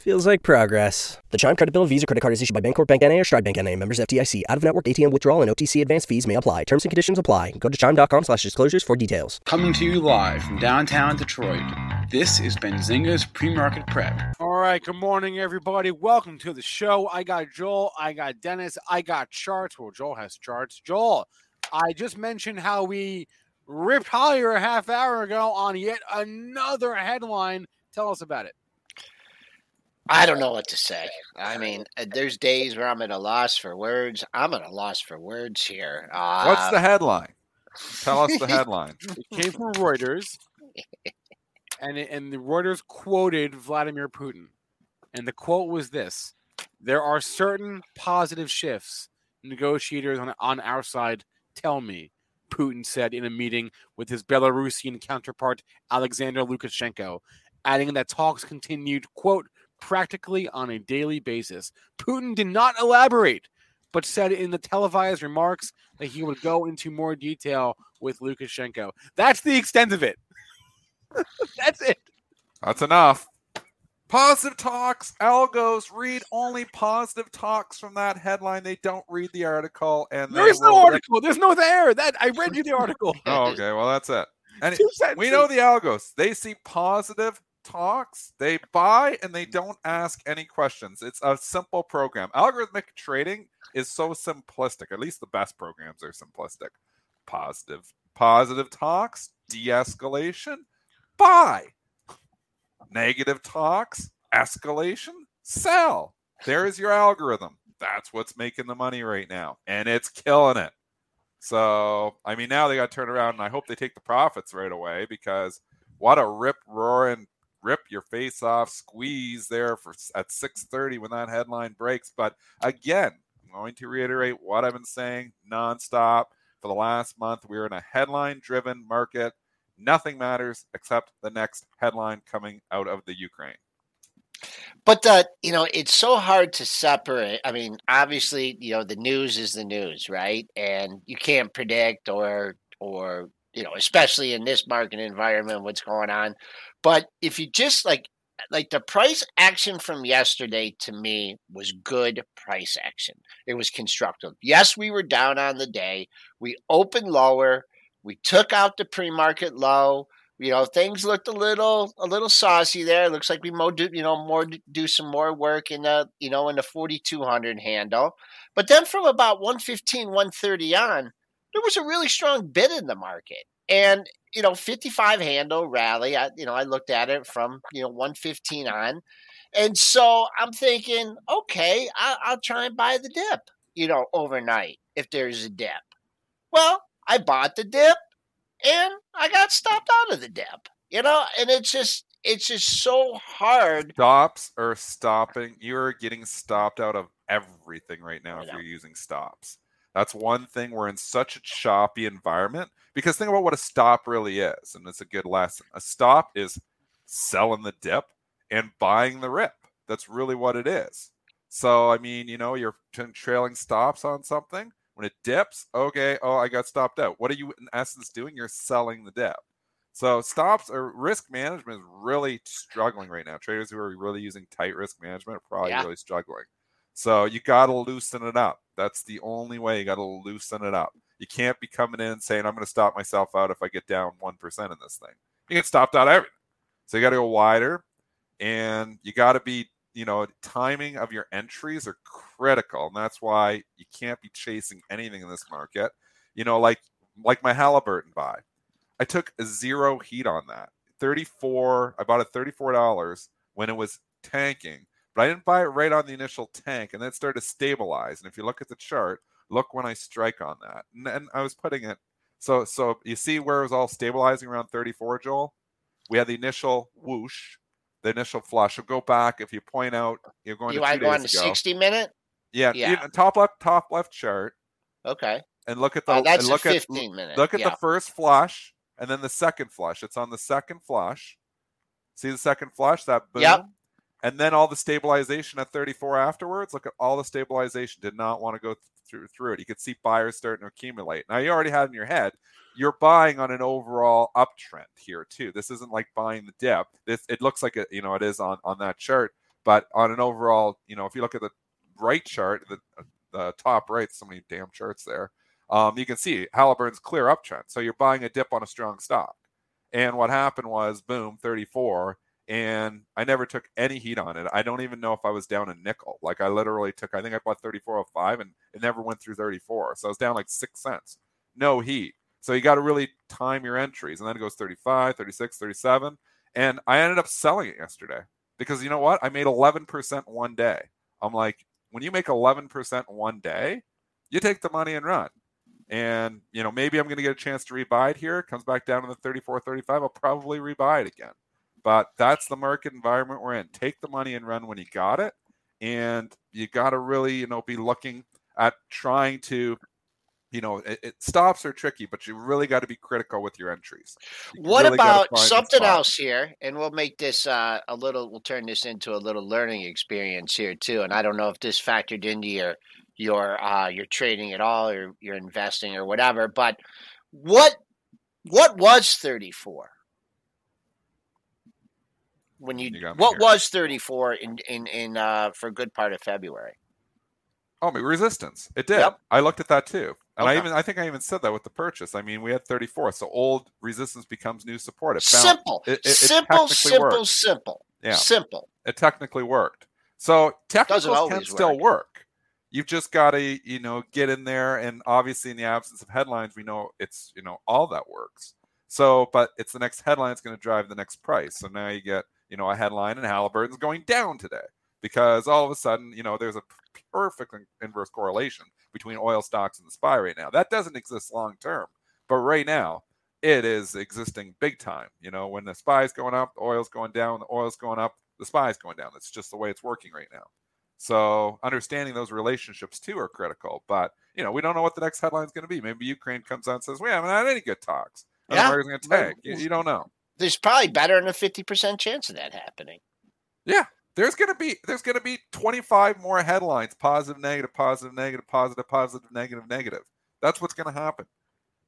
Feels like progress. The Chime Credit Bill Builder Visa Credit Card is issued by Bancorp Bank NA or Stride Bank NA. Members FDIC. Out-of-network ATM withdrawal and OTC advance fees may apply. Terms and conditions apply. Go to chime.com slash disclosures for details. Coming to you live from downtown Detroit, this is Benzinga's Pre-Market Prep. All right, good morning, everybody. Welcome to the show. I got Joel, I got Dennis, I got charts. Well, Joel has charts. Joel, I just mentioned how we ripped higher a half hour ago on yet another headline. Tell us about it. I don't know what to say. I mean, uh, there's days where I'm at a loss for words. I'm at a loss for words here. Uh, What's the headline? Tell us the headline. It came from Reuters, and it, and the Reuters quoted Vladimir Putin, and the quote was this: "There are certain positive shifts. Negotiators on on our side tell me." Putin said in a meeting with his Belarusian counterpart Alexander Lukashenko, adding that talks continued, quote, practically on a daily basis. Putin did not elaborate, but said in the televised remarks that he would go into more detail with Lukashenko. That's the extent of it. That's it. That's enough. Positive talks, algos read only positive talks from that headline. They don't read the article, and There is no article. There's no there. That I read you the article. Oh, okay. Well, that's it. And we know the algos. They see positive talks, they buy, and they don't ask any questions. It's a simple program. Algorithmic trading is so simplistic. At least the best programs are simplistic. Positive, positive talks, de-escalation, buy. Negative talks, escalation, sell. There's your algorithm. That's what's making the money right now, and it's killing it. So, I mean, now they got to turn around, and I hope they take the profits right away because what a rip roaring rip your face off squeeze there for at 6:30 when that headline breaks. But again, I'm going to reiterate what I've been saying nonstop for the last month. We're in a headline-driven market. Nothing matters except the next headline coming out of the Ukraine. But uh, you know, it's so hard to separate. I mean, obviously, you know, the news is the news, right? And you can't predict or or you know, especially in this market environment, what's going on. But if you just like like the price action from yesterday to me was good price action. It was constructive. Yes, we were down on the day. We opened lower. We took out the pre-market low. You know, things looked a little a little saucy there. It looks like we mo you know more do some more work in the you know in the 4200 handle. But then from about 115 130 on, there was a really strong bid in the market. And you know, 55 handle rally. I, you know, I looked at it from, you know, 115 on. And so I'm thinking, okay, I'll, I'll try and buy the dip, you know, overnight if there's a dip. Well, I bought the dip and I got stopped out of the dip, you know, and it's just, it's just so hard. Stops are stopping. You're getting stopped out of everything right now oh, if you're using stops. That's one thing. We're in such a choppy environment because think about what a stop really is, and it's a good lesson. A stop is selling the dip. and buying the rip. That's really what it is. So I mean, you know, you're trailing stops on something. When it dips, okay, oh, I got stopped out. What are you in essence doing? You're selling the dip. So stops or risk management is really struggling right now. Traders who are really using tight risk management are probably Yeah. really struggling. So you got to loosen it up. That's the only way. You got to loosen it up. You can't be coming in saying, I'm going to stop myself out if I get down 1% in this thing. You get stopped out everything. So you got to go wider and you got to be, you know, timing of your entries are critical. And that's why you can't be chasing anything in this market. You know, like like my Halliburton buy. I took zero heat on that. 34, I bought it $34 when it was tanking, but I didn't buy it right on the initial tank and then it started to stabilize. And if you look at the chart, look when I strike on that. And, and I was putting it so so you see where it was all stabilizing around 34, Joel? We had the initial whoosh, the initial flush. So go back if you point out you're going You to two go days the ago. 60 minute? Yeah, Yeah. top left top left chart Okay. and look at the Uh, that's and a look at 15 minute. Look at yeah. the first flush and then the second flush. It's on the second flush. See the second flush, that boom. Yep. And then all the stabilization at 34 afterwards. Look at all the stabilization. Did not want to go through through it. You could see buyers starting to accumulate. Now you already had in your head, you're buying on an overall uptrend here too. This isn't like buying the dip. This it looks like it, you know, it is on on that chart, but on an overall, you know, if you look at the right chart, the the top right, so many damn charts there um, you can see Halliburton's clear uptrend. So you're buying a dip on a strong stock. And what happened was, boom, 34. And I never took any heat on it. I don't even know if I was down a nickel. Like I literally took, I think I bought 34.05 and it never went through 34. So I was down like six cents. No heat. So you got to really time your entries. And then it goes 35, 36, 37. And I ended up selling it yesterday because you know what? I made 11% one day. I'm like, when you make 11% one day, you take the money and run. And, you know, maybe I'm going to get a chance to rebuy it here. It comes back down to the 34, 35. I'll probably rebuy it again. But that's the market environment we're in. Take the money and run when you got it. And you got to really, you know, be looking at trying to, you know, it, it stops are tricky, but you really got to be critical with your entries. You What really about something else here? And we'll make this uh, a little. We'll turn this into a little learning experience here too. And I don't know if this factored into your your uh, your trading at all, or your investing, or whatever. But what what was thirty four? When you, You what here. was thirty four in in in uh, for a good part of February? Oh, my resistance. It did. Yep. I looked at that too. And I even I think I even said that with the purchase. I mean, we had 34. So old resistance becomes new support. It found- Simple, it- it- it simple, technically simple, worked. simple, Yeah. simple. it technically worked. So technicals can always still work. work. You've just got to, you know, get in there. And obviously, in the absence of headlines, we know it's, you know, all that works. So, but it's the next headline that's going to drive the next price. So now you get, you know, a headline and Halliburton's going down today because all of a sudden, you know, there's a perfect inverse correlation between oil stocks and the SPY right now. That doesn't exist long term, but right now it is existing big time. You know, when the SPY is going up, the oil's going down, the oil's going up, the SPY is going down. That's just the way it's working right now. So understanding those relationships too are critical. But you know, we don't know what the next headline is going to be. Maybe Ukraine comes out and says, "We haven't had any good talks." Yeah. going to tank. You, you don't know. There's probably better than a fifty percent chance of that happening. Yeah. There's to be there's to be 25 more headlines: positive, negative, positive, negative, positive, positive, negative, negative. That's what's to happen.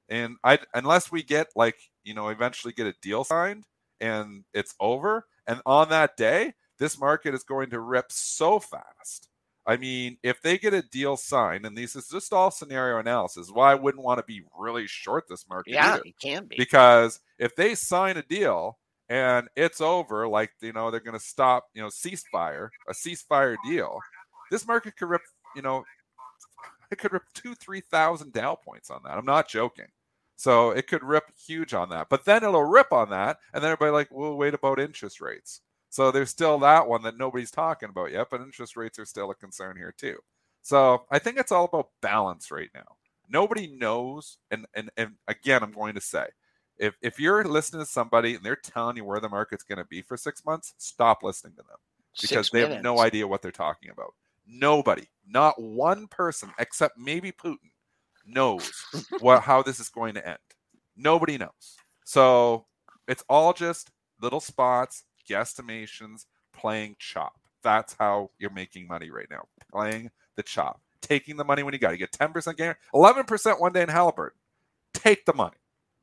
And I unless we get like you know eventually get a deal signed and it's over, and on that day, this market is going to rip so fast. I mean, if they get a deal signed, and this is just all scenario analysis, why I wouldn't want to be really short this market Yeah, either it can be. because if they sign a deal and it's over, like you know they're going to stop, you know, ceasefire, a ceasefire deal, this market could rip, you know, it could rip two, three thousand Dow points on that. I'm not joking. So it could rip huge on that, but then it'll rip on that, and then everybody like, well, wait about interest rates. So there's still that one that nobody's talking about yet, but interest rates are still a concern here too. So I think it's all about balance right now. Nobody knows, and and and again, I'm going to say, if if you're listening to somebody and they're telling you where the market's going to be for six months, stop listening to them because they have no idea what they're talking about. Nobody, not one person, except maybe Putin, knows what how this is going to end. Nobody knows. So it's all just little spots, guesstimations, playing chop. That's how you're making money right now. Playing the chop, taking the money when you got. it. You get 10% gain, 11% one day in Halliburton. Take the money.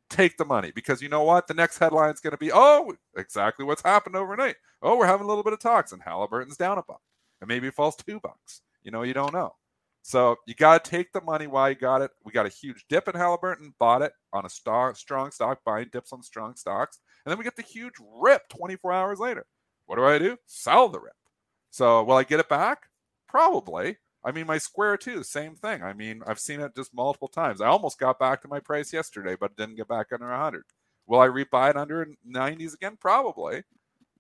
Take the money because you know what? The next headline is going to be, oh, exactly what's happened overnight. Oh, we're having a little bit of talks, and Halliburton's down a buck, and maybe it falls two bucks. You know, you don't know. So you got to take the money while you got it. We got a huge dip in Halliburton, bought it on a stock, strong stock, buying dips on strong stocks. And then we get the huge rip 24 hours later. What do I do? Sell the rip. So will I get it back? Probably. I mean, my square too, same thing. I mean, I've seen it just multiple times. I almost got back to my price yesterday, but it didn't get back under 100. Will I rebuy it under 90s again? Probably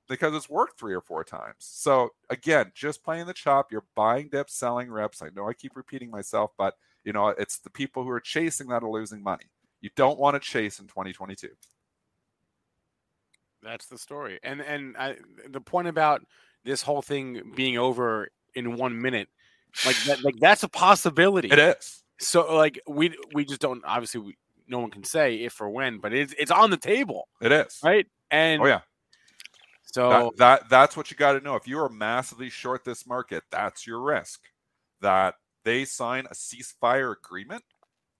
because it's worked three or four times. So again, just playing the chop, you're buying dips, selling reps. I know I keep repeating myself, but you know, it's the people who are chasing that are losing money. You don't want to chase in 2022. That's the story. And and I, the point about this whole thing being over in one minute, like that, like that's a possibility. It is. So like we we just don't obviously we, no one can say if or when, but it's it's on the table, It is. right? And Oh yeah. So That, that that's what you got to know. If you are massively short this market, that's your risk. That they sign a ceasefire agreement,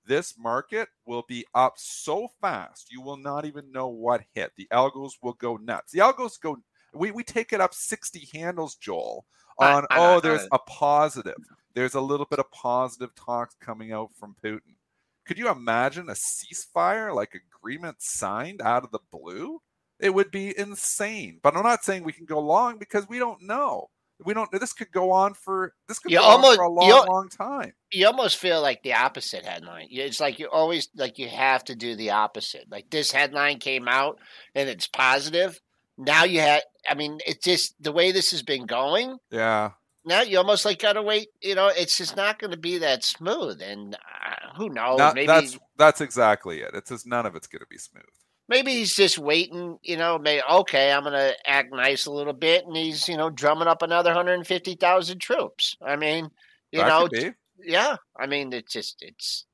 this market will be up so fast you will not even know what hit. The algos will go nuts. The algos go. We we take it up sixty handles, Joel. On I- oh, I- there's I- a positive. There's a little bit of positive talks coming out from Putin. Could you imagine a ceasefire like agreement signed out of the blue? It would be insane. But I'm not saying we can go long because we don't know. We don't. This could go on for this could You go almost- on for a long, long time. you almost feel like the opposite headline. It's like you always like you have to do the opposite. Like this headline came out and it's positive. Now you had. I mean, it's just the way this has been going. Yeah. Now you almost like gotta wait. You know, it's just not going to be that smooth. And uh, who knows? That- maybe that's that's exactly it. It's just none of it's going to be smooth. Maybe he's just waiting. You know, maybe okay, I'm going to act nice a little bit, and he's you know drumming up another 150,000 troops. I mean, you that know, could yeah i mean it's just it's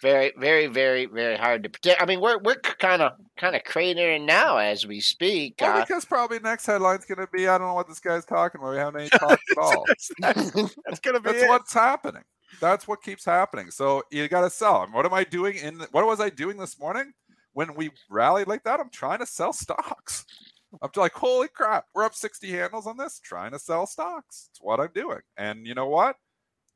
very very very very hard to predict i mean we're we're kind of kind of cratering now as we speak Well, uh, because probably next headline's going to be I don't know what this guy's talking about. We haven't any talks at all. that's gonna be That's it. what's happening. That's what keeps happening. So you got to sell. What am I doing in? What was I doing this morning when we rallied like that? I'm trying to sell stocks. I'm like, holy crap, we're up 60 handles on this, trying to sell stocks. It's what I'm doing. And you know what?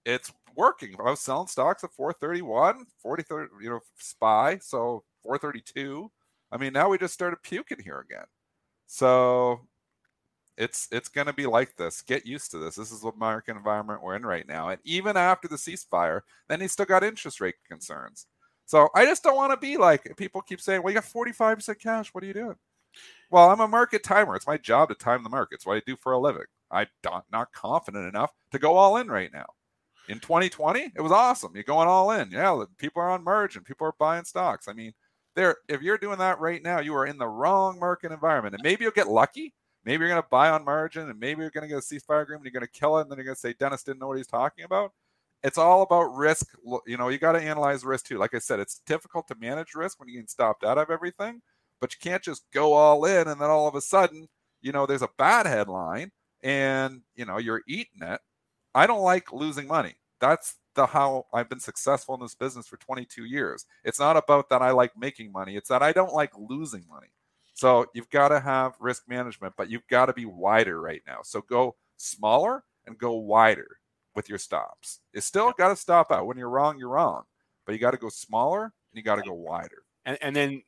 It's working. I was selling stocks at 431, 43, you know, SPY. So 432. I mean, now we just started puking here again. So it's it's going to be like this. Get used to this. This is the market environment we're in right now. And even after the ceasefire, then he still got interest rate concerns. So I just don't want to be like people keep saying, "Well, you got 45% cash. What are you doing?" Well, I'm a market timer. It's my job to time the market. It's what I do for a living. I'm not confident enough to go all in right now. In 2020, it was awesome. You're going all in. Yeah, people are on merge and people are buying stocks. I mean, there. If you're doing that right now, you are in the wrong market environment. And maybe you'll get lucky. Maybe you're going to buy on margin, and maybe you're going to get a ceasefire agreement. You're going to kill it, and then you're going to say Dennis didn't know what he's talking about. It's all about risk. You know, you got to analyze risk too. Like I said, it's difficult to manage risk when you get stopped out of everything, but you can't just go all in and then all of a sudden, you know, there's a bad headline and you know you're eating it. I don't like losing money. That's the how I've been successful in this business for 22 years. It's not about that I like making money. It's that I don't like losing money. So you've got to have risk management, but you've got to be wider right now. So go smaller and go wider with your stops. You still got to stop out. When you're wrong, you're wrong. But you got to go smaller and you got to go wider. and, and then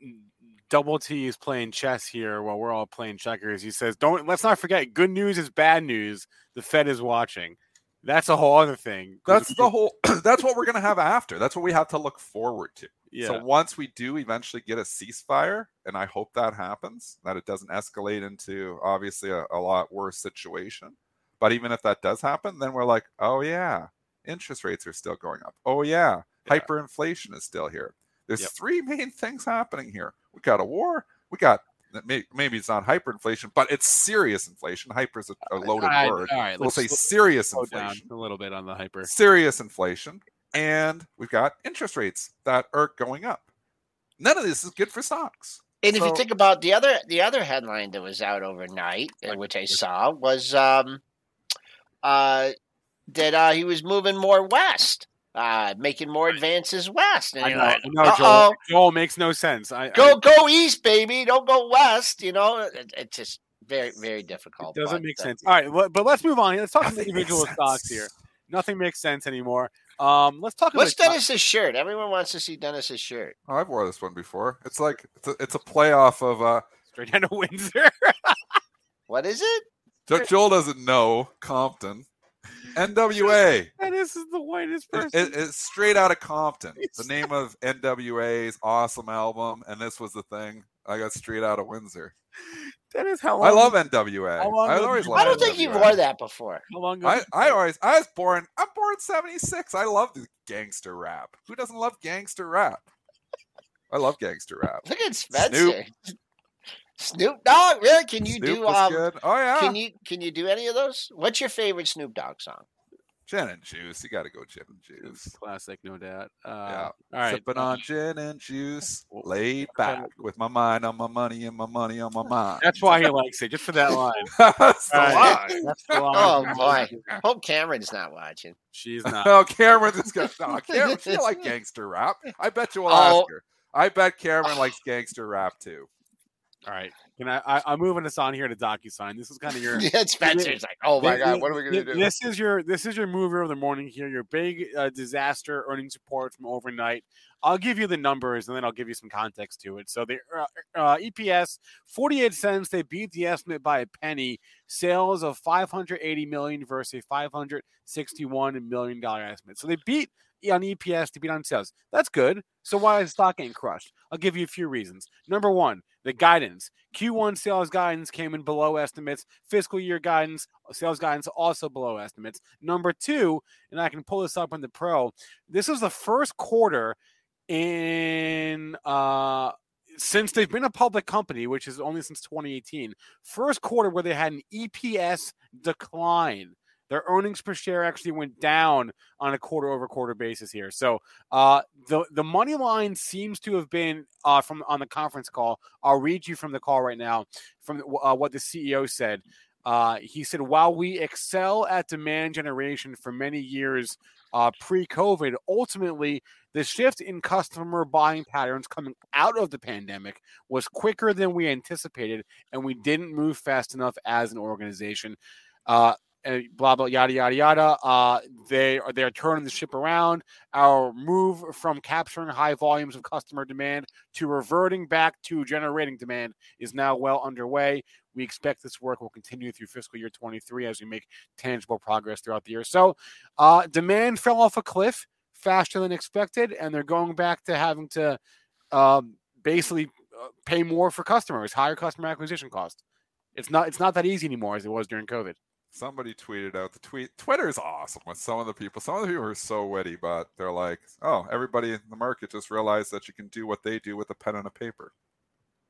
Double T is playing chess here while we're all playing checkers. He says, "Don't let's not forget. Good news is bad news. The Fed is watching. That's a whole other thing. That's the whole that's what we're going to have after. That's what we have to look forward to. yeah. So once we do eventually get a ceasefire, and I hope that happens, that it doesn't escalate into obviously a, a lot worse situation. But even if that does happen, then we're like, oh yeah, interest rates are still going up. Oh yeah, Yeah. hyperinflation is still here. There's Yep. three main things happening here. We got a war. We got maybe it's not hyperinflation, but it's serious inflation. Hyper is a, a loaded All right, word. all right, we'll say serious inflation a little bit on the hyper. serious inflation, and we've got interest rates that are going up. None of this is good for stocks. And if you think about the other the other headline that was out overnight, which I saw, was um, uh, that uh, he was moving more west, uh, making more advances west. And I know, like, I know, Joel. Joel makes no sense. I, go I, go east, baby, don't go west. You know, it, it's just very very difficult. it doesn't but, make uh, sense. All right, well, but let's move on. Let's talk about individual stocks here. Nothing makes sense anymore. Um, let's talk What's about Dennis's shirt? Everyone wants to see Dennis's shirt. Oh, I've wore this one before. It's like it's a, it's a playoff of uh. straight down to Windsor. What is it? Jo- Joel doesn't know Compton. NWA. And this is the whitest person. it- it's straight out of Compton. The name of NWA's awesome album, and this was the thing. I got straight out of Windsor. Dennis, how long? I love NWA. I always loved I don't think you NWA. wore that before. How long ago? I, I always I was born. I'm born seventy six. I love the gangster rap. Who doesn't love gangster rap? I love gangster rap. Look at Spencer. Snoop Dogg, really? Can you Snoop do um? good. Oh yeah. Can you can you do any of those? What's your favorite Snoop Dogg song? Gin and juice. You gotta go gin and juice. classic, no doubt. Uh, Yeah. All right. Sipping uh, on gin and juice, laid back with my mind on my money and my money on my mind. That's why he likes it, just for that line. That's the All right. line. That's the line. Oh boy, hope Cameron's not watching. She's not. Oh, Cameron is got no, Cameron. She like gangster rap. I bet you will Oh. ask her. I bet Cameron likes gangster rap too. All right. Can I, I? I'm moving us on here to DocuSign. This is kind of your. Yeah, Spencer's like, oh my Thi- god, what are we gonna thi- do? This is your this is your mover of the morning here. Your big uh, disaster earnings report from overnight. I'll give you the numbers and then I'll give you some context to it. So the uh, uh, EPS 48 cents. They beat the estimate by a penny. Sales of 580 million versus a 561 million dollar estimate. So they beat on EPS to beat on sales. That's good. So why is the stock getting crushed? I'll give you a few reasons. Number one, the guidance. Q1 sales guidance came in below estimates. Fiscal year guidance, sales guidance also below estimates. Number two, and I can pull this up on the pro. This is the first quarter in uh since they've been a public company, which is only since 2018, first quarter where they had an EPS decline. Their earnings per share actually went down on a quarter over quarter basis here. So uh, the the money line seems to have been uh, from on the conference call. I'll read you from the call right now from uh, what the CEO said. Uh, he said, while we excel at demand generation for many years uh, pre COVID, ultimately the shift in customer buying patterns coming out of the pandemic was quicker than we anticipated, and we didn't move fast enough as an organization. Uh, and blah blah yada yada yada. Uh, they are they're turning the ship around. Our move from capturing high volumes of customer demand to reverting back to generating demand is now well underway. We expect this work will continue through fiscal year 23 as we make tangible progress throughout the year. So, uh, demand fell off a cliff faster than expected, and they're going back to having to um, basically uh, pay more for customers, higher customer acquisition cost. It's not it's not that easy anymore as it was during COVID. Somebody tweeted out the tweet. Twitter is awesome with some of the people. Some of the people are so witty, but they're like, "Oh, everybody in the market just realized that you can do what they do with a pen and a paper."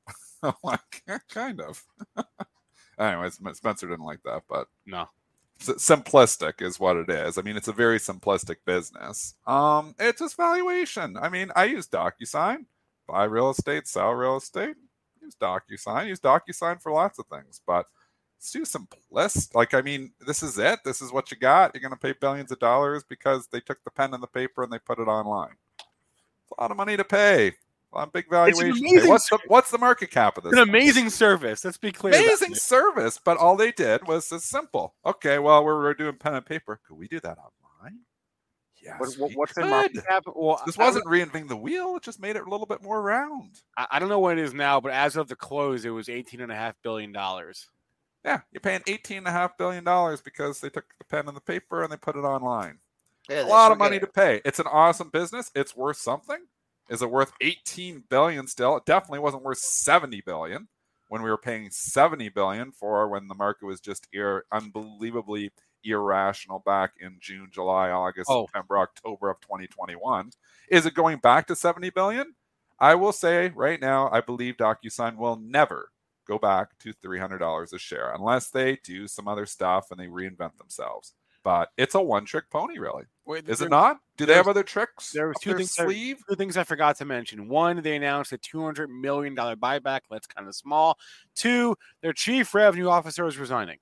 I'm like, "Eh, kind of. Anyways, Spencer didn't like that, but No. simplistic is what it is. I mean, it's a very simplistic business. Um, it's just valuation. I mean, I use DocuSign, buy real estate, sell real estate. Use DocuSign. Use DocuSign for lots of things, but it's some simplistic. Like, I mean, this is it. This is what you got. You're going to pay billions of dollars because they took the pen and the paper and they put it online. It's a lot of money to pay. A lot of big valuation. to pay. amazing What's the what's the market cap of this? An company? amazing service. Let's be clear. amazing service, but all they did was this simple. Okay, well, we're, we're doing pen and paper. Could we do that online? Yes. What, what's the could. market cap? Well, This wasn't reinventing the wheel; it just made it a little bit more round. I, I don't know what it is now, but as of the close, it was eighteen and a half billion dollars. Yeah, you're paying eighteen and a half billion dollars because they took the pen and the paper and they put it online. Yeah, a lot of money it. to pay. It's an awesome business. It's worth something. Is it worth 18 billion still? It definitely wasn't worth 70 billion when we were paying 70 billion for when the market was just ir- unbelievably irrational back in June, July, August, Oh. September, October of 2021. Is it going back to 70 billion? I will say right now, I believe DocuSign will never go back to $300 a share unless they do some other stuff and they reinvent themselves. but it's a one trick pony, really. Wait, Is it not? Do they have other tricks? there was two things I- sleeve. Two things I forgot to mention. One, they announced a two hundred million dollar buyback. That's kind of small. Two, their chief revenue officer is resigning.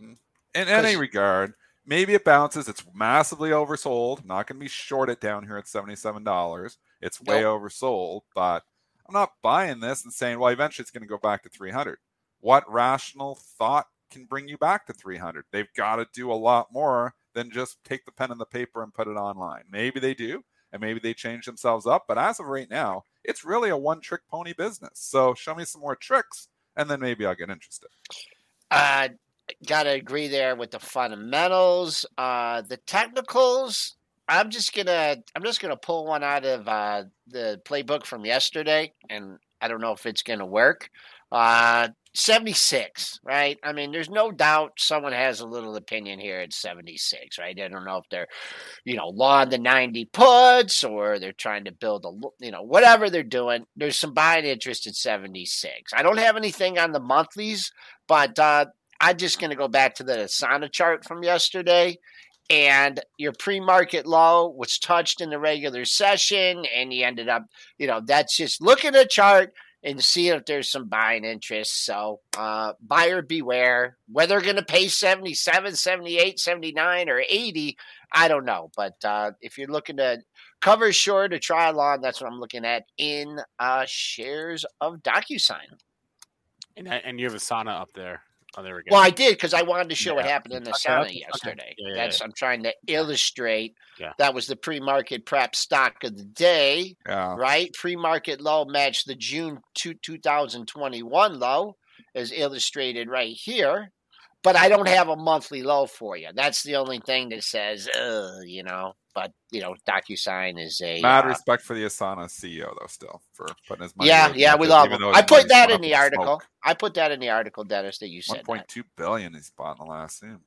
Mm. In any regard, maybe it bounces. It's massively oversold. I'm not going to be short it down here at seventy-seven dollars. It's way oversold, but I'm not buying this and saying, well, eventually it's going to go back to three hundred. What rational thought can bring you back to three hundred? They've got to do a lot more than just take the pen and the paper and put it online. Maybe they do, and maybe they change themselves up. But as of right now, it's really a one-trick pony business. So show me some more tricks, and then maybe I'll get interested. Uh, gotta agree there with the fundamentals. Uh, the technicals. I'm just gonna I'm just gonna pull one out of uh, the playbook from yesterday, and I don't know if it's gonna work. Uh, 76, right? I mean, there's no doubt someone has a little opinion here at 76, right? I don't know if they're, you know, long the 90 puts or they're trying to build a, you know, whatever they're doing. There's some buying interest at 76. I don't have anything on the monthlies, but uh, I'm just going to go back to the Asana chart from yesterday. And your pre market low was touched in the regular session, and you ended up, you know, that's just look at a chart and see if there's some buying interest. So, uh, buyer beware. Whether going to pay 77, 78, 79, or 80, I don't know. But uh, if you're looking to cover short or try long, that's what I'm looking at in uh, shares of DocuSign. And and you have Asana up there. Oh, there we go. Well, I did because I wanted to show what happened in the Okay, Asana okay, okay. yesterday. Yeah, yeah, That's yeah. I'm trying to illustrate. Yeah. That was the pre-market prep stock of the day, Yeah. right? Pre-market low matched the June two, 2021 low, as illustrated right here. But I don't have a monthly low for you. That's the only thing that says, uh, you know. But you know, DocuSign is a Mad uh, respect for the Asana CEO though, still for putting his money. yeah, where yeah, we love even him. I put that in the article. smoke. I put that in the article, Dennis, that you One said. point two billion he's bought in the last soon.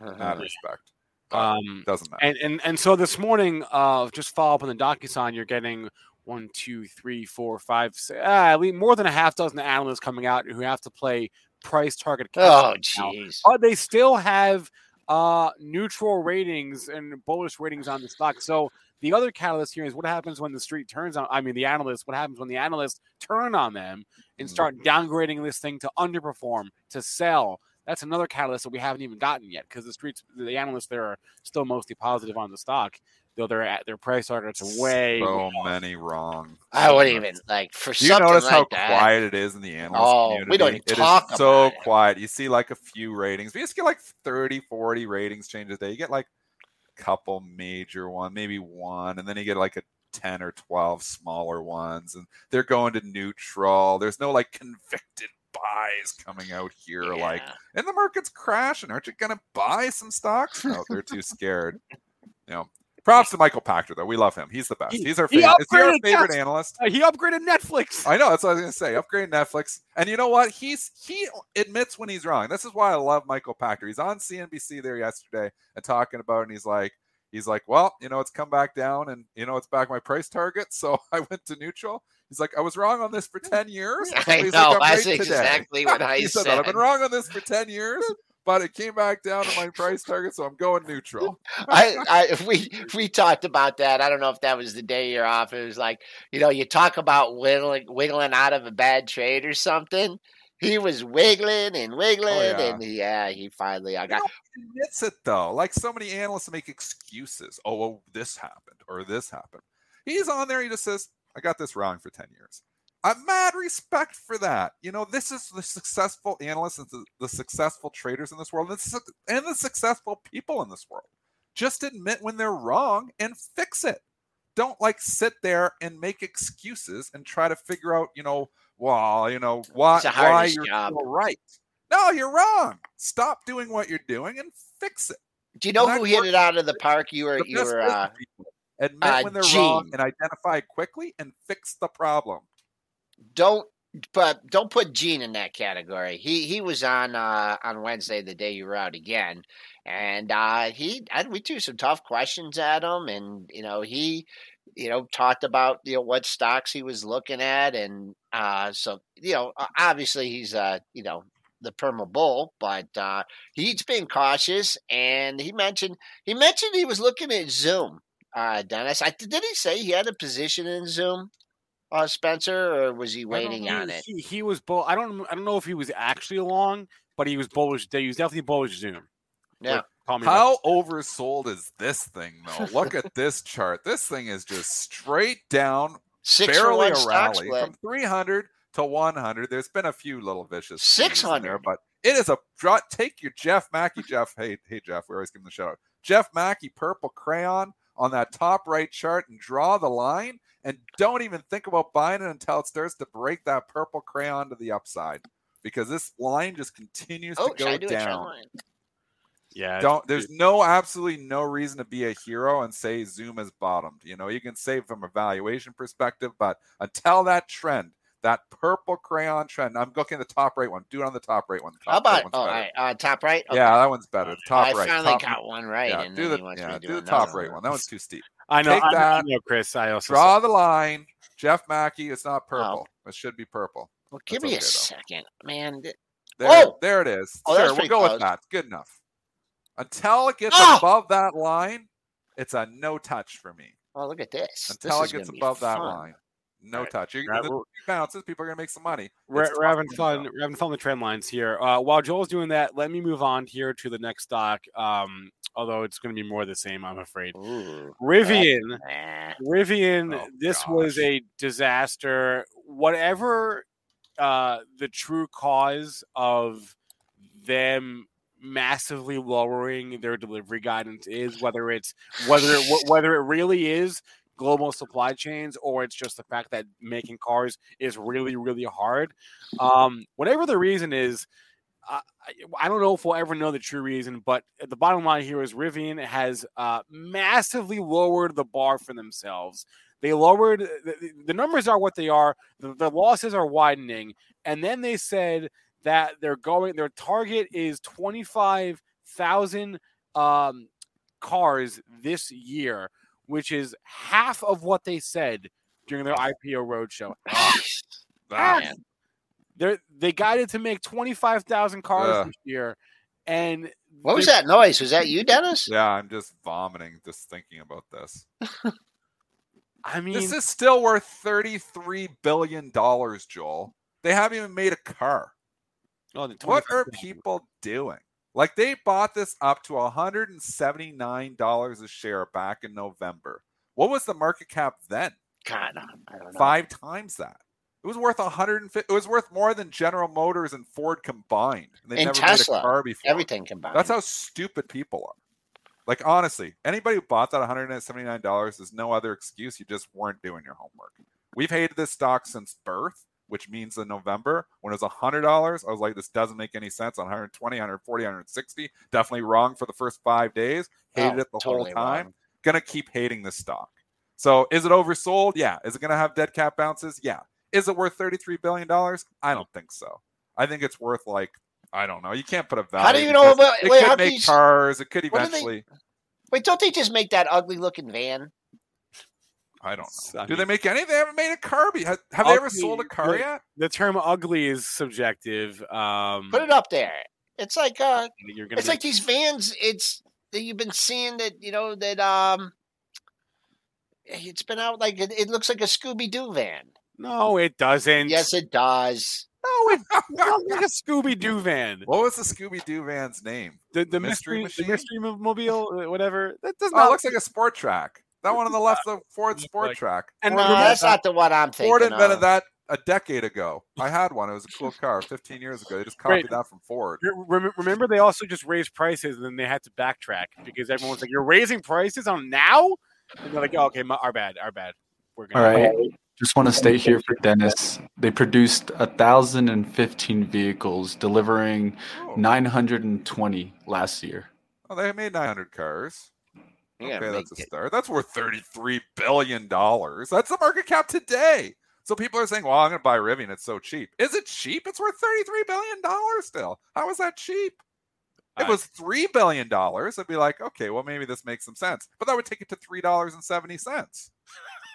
that. Mad respect. Um, doesn't matter. and and and so this morning, uh, just follow up on the DocuSign. You're getting one, two, three, four, five, six, ah, at least more than a half dozen analysts coming out who have to play price target. Oh, jeez. Uh, they still have uh, neutral ratings and bullish ratings on the stock. So the other catalyst here is what happens when the street turns on. I mean, the analysts. What happens when the analysts turn on them and start downgrading this thing to underperform, to sell? That's another catalyst that we haven't even gotten yet because the streets, the analysts there are still mostly positive on the stock, though their at their price targets are way. so many wrong. I wouldn't even like for Do you something notice like how that. quiet it is in the analyst Oh, community? we don't even It is talk so about it. quiet. You see like a few ratings. We just get like 30, 40 ratings changes a day. You get like a couple major one, maybe one, and then you get like a 10 or 12 smaller ones, and they're going to neutral. There's no like convicted buys coming out here. Like, and the market's crashing. Aren't you going to buy some stocks? No, they're too scared. You know, props to Michael Pachter, though. We love him. He's the best. He- He's our he favorite. Is he our favorite yes. analyst? Uh, he upgraded Netflix. I know that's what I was gonna say. Upgrade Netflix, and you know what? He's he admits when he's wrong. This is why I love Michael Pachter. He's on CNBC there yesterday and talking about, it, and he's like, he's like, well, you know, it's come back down, and you know, it's back my price target, so I went to neutral. He's like, I was wrong on this for ten years. I He's know. like, "I'm that's right today." exactly what I he said, said. I've been wrong on this for ten years, but it came back down to my price target, so I'm going neutral. I, I, we, we talked about that. I don't know if that was the day you're off. It was like, you know, you talk about wiggling, wiggling out of a bad trade or something. He was wiggling and oh, wiggling, Oh, yeah. and yeah, he finally. I You got. know, admits it though. Like so many analysts make excuses. Oh, well, this happened or this happened. He's on there. He just says, "I got this wrong for ten years." I'm mad respect for that. You know, this is the successful analysts and the, the successful traders in this world, and the, and the successful people in this world. Just admit when they're wrong and fix it. Don't like sit there and make excuses and try to figure out, you know, well, you know, why why you're right. No, you're wrong. Stop doing what you're doing and fix it. Do you know who hit it out of the park? You were, you were. Uh, admit uh, when they're wrong and identify quickly and fix the problem. Don't but don't put Gene in that category. He he was on uh on Wednesday the day you were out again, and uh he I, we threw some tough questions at him, and you know he you know talked about you know what stocks he was looking at, and uh so you know obviously he's uh you know the Perma Bull, but uh, he's being cautious, and he mentioned he mentioned he was looking at Zoom. Uh, Dennis, I did he say he had a position in Zoom, uh, Spencer, or was he waiting know. on it? He, he was bull. I don't. I don't know if he was actually along, but he was bullish. He was definitely bullish Zoom. Yeah. Like, call me How oversold is this thing, though? Look at this chart. This thing is just straight down, Six barely a rally split. from 300 to 100. There's been a few little vicious squeezes in there, 600. but it is a draw. Take your Jeff Mackey, Jeff. Hey, hey, Jeff. We always give him the shout out. Jeff Mackey, purple crayon on that top right chart, and draw the line. And don't even think about buying it until it starts to break that purple crayon to the upside, because this line just continues Oh, to should I go do down. Yeah. Don't there's no absolutely no reason to be a hero and say Zoom is bottomed. You know, you can say from a valuation perspective, but until that trend, that purple crayon trend, I'm looking at the top right one. Do it on the top right one. The How top right about one's oh, all right, uh, top right? Okay. Yeah, that one's better. The top I right. finally top, got one right, yeah, and do the, yeah, do do the top right one. That one's too steep. I know. take I, that, I know, Chris. I also Draw the line. Jeff Mackey, it's not purple. Oh. It should be purple. Well, give That's me a okay, though. second, man. There, Oh! there it is. Oh, that was sure, we'll pretty go close. with that. Good enough. Until it gets Ah! above that line, it's a no touch for me. Oh, look at this. until this it is gets gonna be above that line. No Right. touch. You're, Right, the we're- bounces, people are going to make some money. We're, we're having fun. know. We're having fun with the trend lines here. Uh, while Joel's doing that, let me move on here to the next stock. Um, although it's going to be more the same, I'm afraid. Ooh, Rivian. nah. Rivian, Oh, this was a disaster. Whatever uh, the true cause of them massively lowering their delivery guidance is, whether it's whether it, whether it really is global supply chains or it's just the fact that making cars is really really hard. Um, whatever the reason is. I, I- don't know if we'll ever know the true reason, but the bottom line here is Rivian has uh, massively lowered the bar for themselves. They lowered the, the numbers are what they are. The, the losses are widening, and then they said that they're going. Their target is twenty five thousand um, cars this year, which is half of what they said during their IPO roadshow. Ah, that- Man. They they guided to make twenty five thousand cars Ugh. this year, and What was that noise? Was that you, Dennis? yeah, I'm just vomiting just thinking about this. I mean, this is still worth $33 billion, Joel. They haven't even made a car. oh, What are people doing? Like they bought this up to $179 a share back in November. What was the market cap then? God, I don't know. Five times that. It was worth 150. It was worth more than General Motors and Ford combined. And they And never made Tesla, a car before. Everything combined. That's how stupid people are. Like honestly, anybody who bought that $179 is no other excuse. You just weren't doing your homework. We've hated this stock since birth, which means in November when it was $100, I was like, this doesn't make any sense on 120, 140, 160. Definitely wrong for the first five days. Hated Oh, it the totally whole time. wrong. Gonna keep hating this stock. So is it oversold? Yeah. Is it gonna have dead cat bounces? Yeah. Is it worth $33 billion? I don't think so. I think it's worth like I don't know. You can't put a value. How do you know about? It Wait, could how make you, cars. It could What they- eventually. wait, don't they just make that ugly looking van? I don't know. I do they make any? They haven't made a car. Be- have have they ever sold a car the- yet? the term ugly is subjective. Um, Put it up there. It's like uh, you're gonna it's make- like these vans. It's that you've been seeing that you know that um, it's been out like it, it looks like a Scooby Doo van. no, it doesn't. Yes, it does. no, it looks like a Scooby Doo van. What was the Scooby Doo van's name? The, the Mystery mystery, machine? the mystery mo- mobile, uh, whatever. That does Oh, not it looks like a Sport Trac. That one on the left, the Ford Sport like- Trac. And Ford No, remember that's invented not the one I'm that- thinking. Ford invented of. that a decade ago. I had one. It was a cool car 15 years ago. They just Great. copied that from Ford. Remember, they also just raised prices, and then they had to backtrack because everyone's like, "You're raising prices on now," and they're like, oh, "Okay, my, our bad, our bad." We're gonna right. Just want to stay here for Dennis. They produced 1,015 vehicles, delivering Oh, 920 last year. oh, they made 900 cars. You Okay, that's a it- start. That's worth $33 billion. That's the market cap today. So people are saying, well, I'm going to buy Rivian. It's so cheap. Is it cheap? It's worth $33 billion still. How is that cheap? If it was $3 billion, I'd be like, okay, well, maybe this makes some sense. But that would take it to $3.70.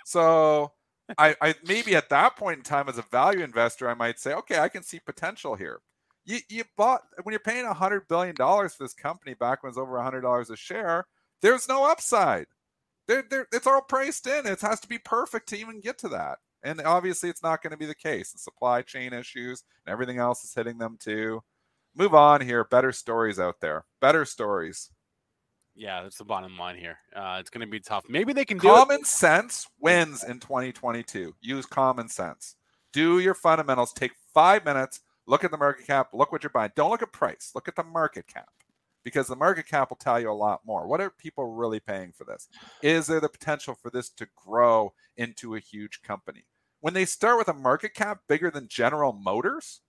so I, I maybe at that point in time as a value investor, I might say, okay, I can see potential here. You you bought when you're paying a hundred billion dollars for this company back when it's over a hundred dollars a share. There's no upside. There, there, it's all priced in. It has to be perfect to even get to that. And obviously, it's not going to be the case. The supply chain issues and everything else is hitting them too. Move on here. Better stories out there. Better stories. Yeah, that's the bottom line here. Uh, it's going to be tough. Maybe they can do it. Common sense wins in 2022. Use common sense. Do your fundamentals. Take five minutes. Look at the market cap. Look what you're buying. Don't look at price. Look at the market cap because the market cap will tell you a lot more. What are people really paying for this? Is there the potential for this to grow into a huge company? When they start with a market cap bigger than General Motors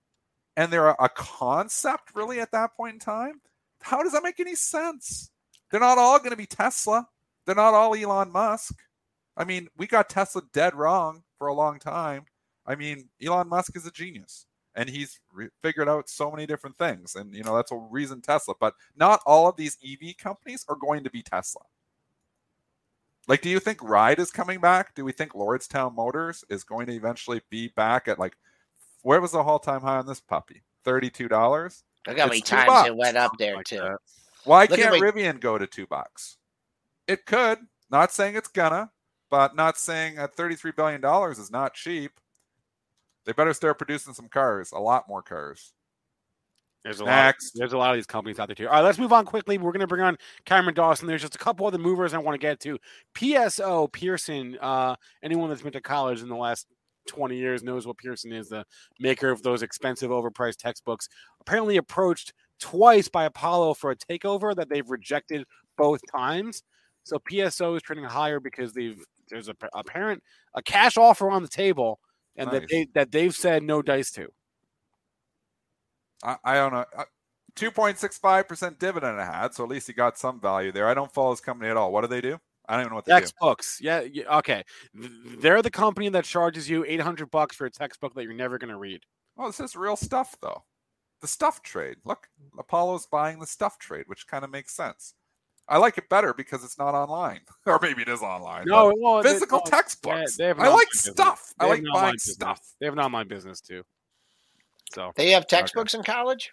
and they're a concept really at that point in time, how does that make any sense? They're not all going to be Tesla. They're not all Elon Musk. I mean, we got Tesla dead wrong for a long time. I mean, Elon Musk is a genius and he's re- figured out so many different things. And, you know, that's a reason Tesla, but not all of these EV companies are going to be Tesla. Like, do you think Ride is coming back? Do we think Lordstown Motors is going to eventually be back at like, where was the all time high on this puppy? $32? Look how many It's times bucks. it went up there Like too. that. Why Look can't my- Rivian go to two bucks? It could. Not saying it's gonna, but not saying at thirty-three billion dollars is not cheap. They better start producing some cars, a lot more cars. There's a lot. Next. There's a lot of these companies out there too. All right, let's move on quickly. We're going to bring on Cameron Dawson. There's just a couple other movers I want to get to. PSO Pearson. Uh, anyone that's been to college in the last 20 years knows what Pearson is, the maker of those expensive, overpriced textbooks. Apparently approached twice by Apollo for a takeover that they've rejected both times. So PSO is trading higher because they've there's a apparent a cash offer on the table, and that they that they've said no dice to. I, I don't know. Two point six five percent dividend it had, so at least he got some value there. I don't follow his company at all. What do they do? I don't even know what they do. Textbooks. Yeah, yeah. Okay. They're the company that charges you 800 bucks for a textbook that you're never going to read. Oh, this is real stuff though. The stuff trade. Look, Apollo's buying the stuff trade, which kind of makes sense. I like it better because it's not online, or maybe it is online. No, but well, physical no, textbooks. they- they have I like stuff. I like buying business. stuff. They have an online business too. So They have textbooks in college.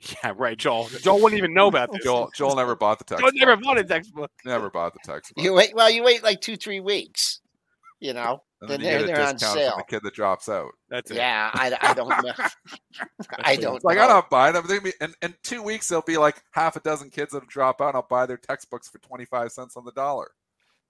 yeah, right. Joel. Joel wouldn't even know about this. Joel, Joel never bought the Joel textbook. never bought a textbook. Never bought the textbook. You wait. Well, you wait like two, three weeks. You know. and then then you they're- get a they're on sale. the kid that drops out. That's it. Yeah, I, I don't know. I don't. It's like know. I'm not buying them. They're gonna be, in, in two weeks, there'll be like half a dozen kids that drop out. and I'll buy their textbooks for 25 cents on the dollar.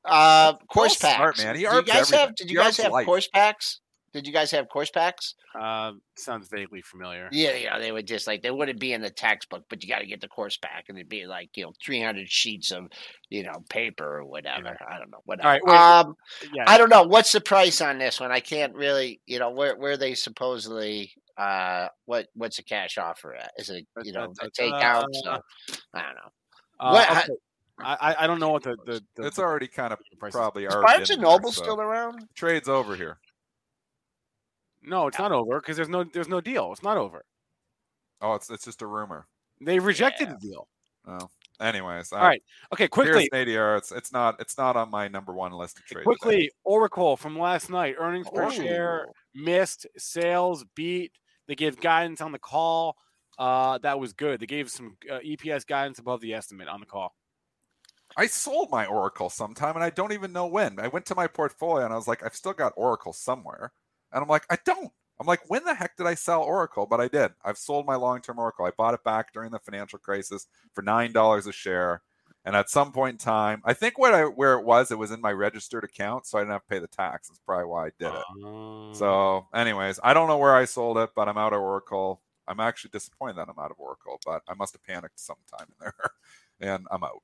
Uh, course Joel's smart, packs. man. He you arbs guys have? everything. Did He you guys have life. course packs? Did you guys have course packs? Uh, sounds vaguely familiar. Yeah, yeah. They would just like they wouldn't be in the textbook, but you got to get the course pack, and it'd be like you know 300 sheets of you know paper or whatever. I don't know. Whatever. right, wait. um, Yeah. I don't know what's the price on this one. I can't really, you know, where where they supposedly uh what what's the cash offer at? Is it you know a takeout? So, I don't know. Uh, what- okay. I, I- I don't know what the, the, the It's already kind of price is. probably Is Barnes and Noble so still around? Trade's over here. No, it's not over because there's no there's no deal. It's not over. Oh, it's it's just a rumor. They rejected Yeah. the deal. Oh, anyways. All right. Okay, quickly, ADR. It's it's not it's not on my number one list to trade. today. quickly. Oracle from last night, earnings per Oh. share missed, sales beat. They gave guidance on the call. Uh, that was good. They gave some uh, EPS guidance above the estimate on the call. I sold my Oracle sometime, and I don't even know when. I went to my portfolio and I was like, I've still got Oracle somewhere, and I'm like, I don't. I'm like, when the heck did I sell Oracle? But I did. I've sold my long-term Oracle. I bought it back during the financial crisis for nine dollars a share, and at some point in time, I think what I where it was, it was in my registered account, so I didn't have to pay the tax. That's probably why I did it. Um, So, anyways, I don't know where I sold it, but I'm out of Oracle. I'm actually disappointed that I'm out of Oracle, but I must have panicked sometime in there, and I'm out.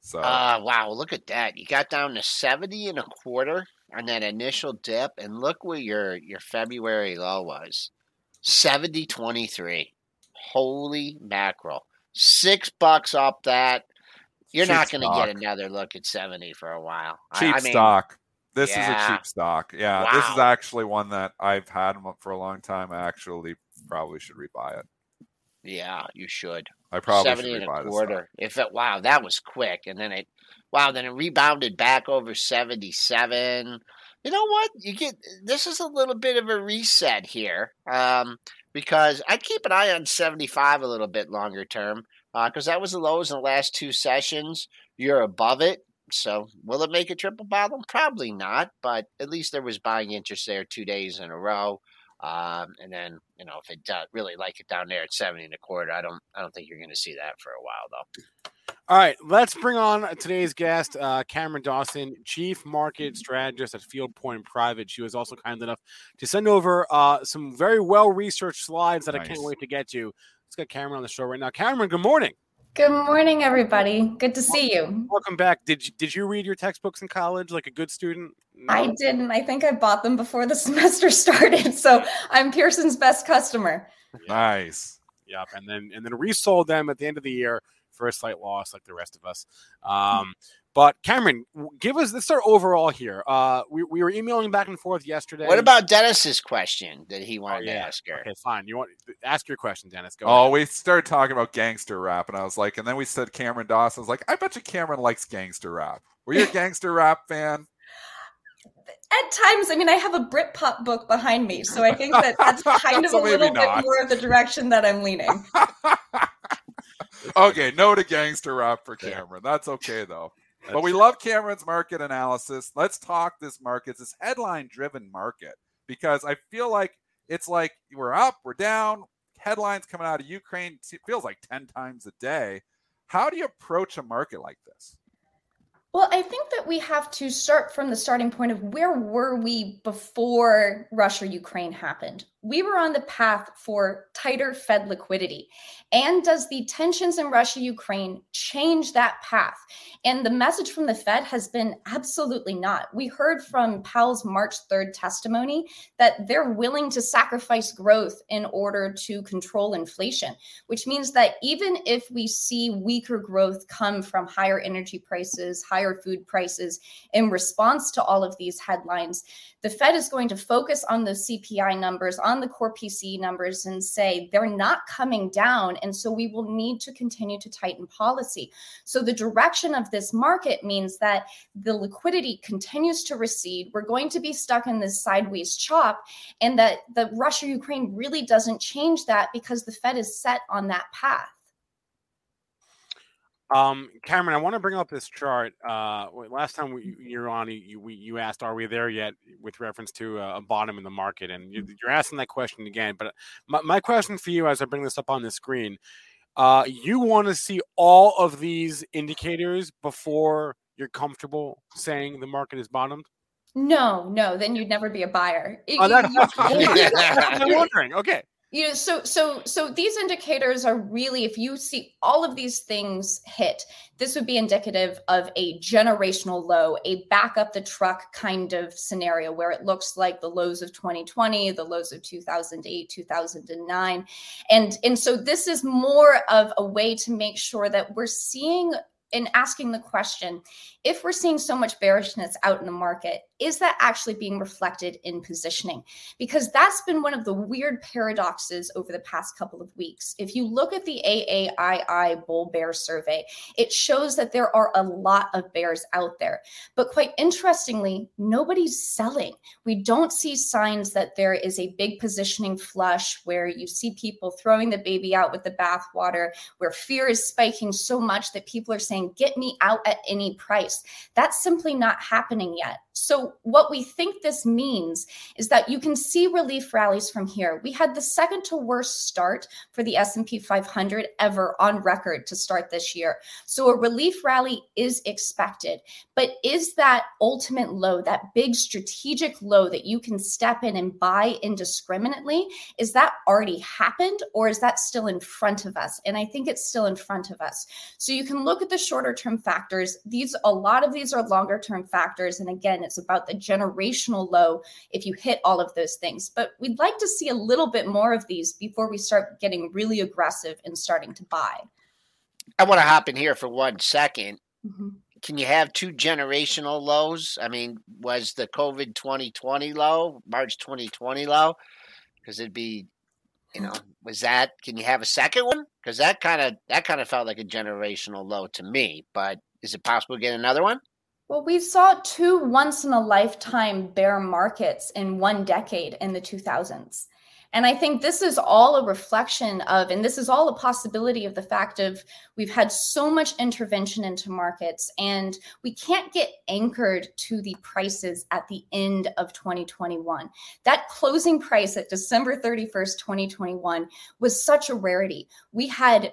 So Uh wow, look at that. You got down to 70 and a quarter on that initial dip, and look where your your February low was. 70 23. Holy mackerel. Six bucks up that. You're Cheap not gonna stock. get another look at 70 for a while. Cheap I mean, stock. This is a cheap stock. Yeah, this is actually one that I've had for a long time. I actually probably should rebuy it. Yeah, you should. I probably 70 should and a quarter. If it wow, that was quick. And then it wow, then it rebounded back over 77. You know what? You get this is a little bit of a reset here, um, because I keep an eye on seventy five a little bit longer term, because uh, that was the lows in the last two sessions. You're above it, so will it make a triple bottom? Probably not, but at least there was buying interest there two days in a row. Um, and then you know if it does really like it down there at seventy and a quarter, I don't I don't think you're going to see that for a while though. All right, let's bring on today's guest, uh, Cameron Dawson, Chief Market Strategist at Fieldpoint Private. She was also kind enough to send over uh, some very well researched slides that nice. I can't wait to get to. Let's get Cameron on the show right now. Cameron, good morning. Good morning, everybody. Good to see you. Welcome back. Did you, did you read your textbooks in college like a good student? No. I didn't. I think I bought them before the semester started, so I'm Pearson's best customer. Nice. Yep, and then and then resold them at the end of the year for a slight loss, like the rest of us. Um, but Cameron, give us let's start overall here. Uh, we, we were emailing back and forth yesterday. What about Dennis's question that he wanted oh, yeah. to ask her? Okay, fine. You want ask your question, Dennis? Go. Oh, ahead. we started talking about gangster rap, and I was like, and then we said Cameron Dawson. I was like, I bet you Cameron likes gangster rap. Were you a gangster rap fan? At times, I mean, I have a Britpop book behind me, so I think that that's kind of so a little bit more of the direction that I'm leaning. okay, no to gangster rap for Cameron. That's okay though but we love Cameron's market analysis. Let's talk this market, it's this headline driven market, because I feel like it's like we're up, we're down, headlines coming out of Ukraine feels like 10 times a day. How do you approach a market like this? Well, I think that we have to start from the starting point of where were we before Russia Ukraine happened? We were on the path for tighter Fed liquidity. And does the tensions in Russia Ukraine change that path? And the message from the Fed has been absolutely not. We heard from Powell's March 3rd testimony that they're willing to sacrifice growth in order to control inflation, which means that even if we see weaker growth come from higher energy prices, higher food prices in response to all of these headlines, the Fed is going to focus on the CPI numbers, on the core PCE numbers, and say they're not coming down. And so we will need to continue to tighten policy. So the direction of this market means that the liquidity continues to recede. We're going to be stuck in this sideways chop, and that the Russia Ukraine really doesn't change that because the Fed is set on that path. Um, Cameron, I want to bring up this chart. Uh, last time we, you're on, you, we, you asked, "Are we there yet?" with reference to a, bottom in the market, and you, are asking that question again. But my, my, question for you, as I bring this up on the screen, uh, you want to see all of these indicators before you're comfortable saying the market is bottomed. No, no, then you'd never be a buyer. Oh, that's I'm wondering. Okay, you know so so so these indicators are really if you see all of these things hit this would be indicative of a generational low a back up the truck kind of scenario where it looks like the lows of 2020 the lows of 2008 2009 and and so this is more of a way to make sure that we're seeing and asking the question if we're seeing so much bearishness out in the market is that actually being reflected in positioning? Because that's been one of the weird paradoxes over the past couple of weeks. If you look at the AAII Bull Bear Survey, it shows that there are a lot of bears out there. But quite interestingly, nobody's selling. We don't see signs that there is a big positioning flush where you see people throwing the baby out with the bathwater, where fear is spiking so much that people are saying, Get me out at any price. That's simply not happening yet. So what we think this means is that you can see relief rallies from here. We had the second to worst start for the S&P 500 ever on record to start this year. So a relief rally is expected. But is that ultimate low, that big strategic low that you can step in and buy indiscriminately, is that already happened or is that still in front of us? And I think it's still in front of us. So you can look at the shorter term factors. These a lot of these are longer term factors and again it's about the generational low if you hit all of those things. But we'd like to see a little bit more of these before we start getting really aggressive and starting to buy. I want to hop in here for one second. Mm-hmm. Can you have two generational lows? I mean, was the COVID 2020 low, March 2020 low? Because it'd be, you know, was that, can you have a second one? Because that kind of, that kind of felt like a generational low to me, but is it possible to get another one? Well, we saw two once in a lifetime bear markets in one decade in the 2000s. And I think this is all a reflection of, and this is all a possibility of the fact of we've had so much intervention into markets and we can't get anchored to the prices at the end of 2021. That closing price at December 31st, 2021 was such a rarity. We had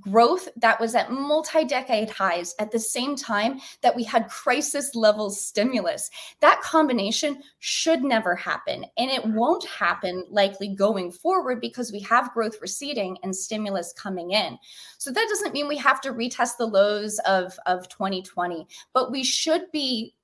growth that was at multi decade highs at the same time that we had crisis level stimulus. That combination should never happen. And it won't happen likely going forward because we have growth receding and stimulus coming in. So that doesn't mean we have to retest the lows of, of 2020, but we should be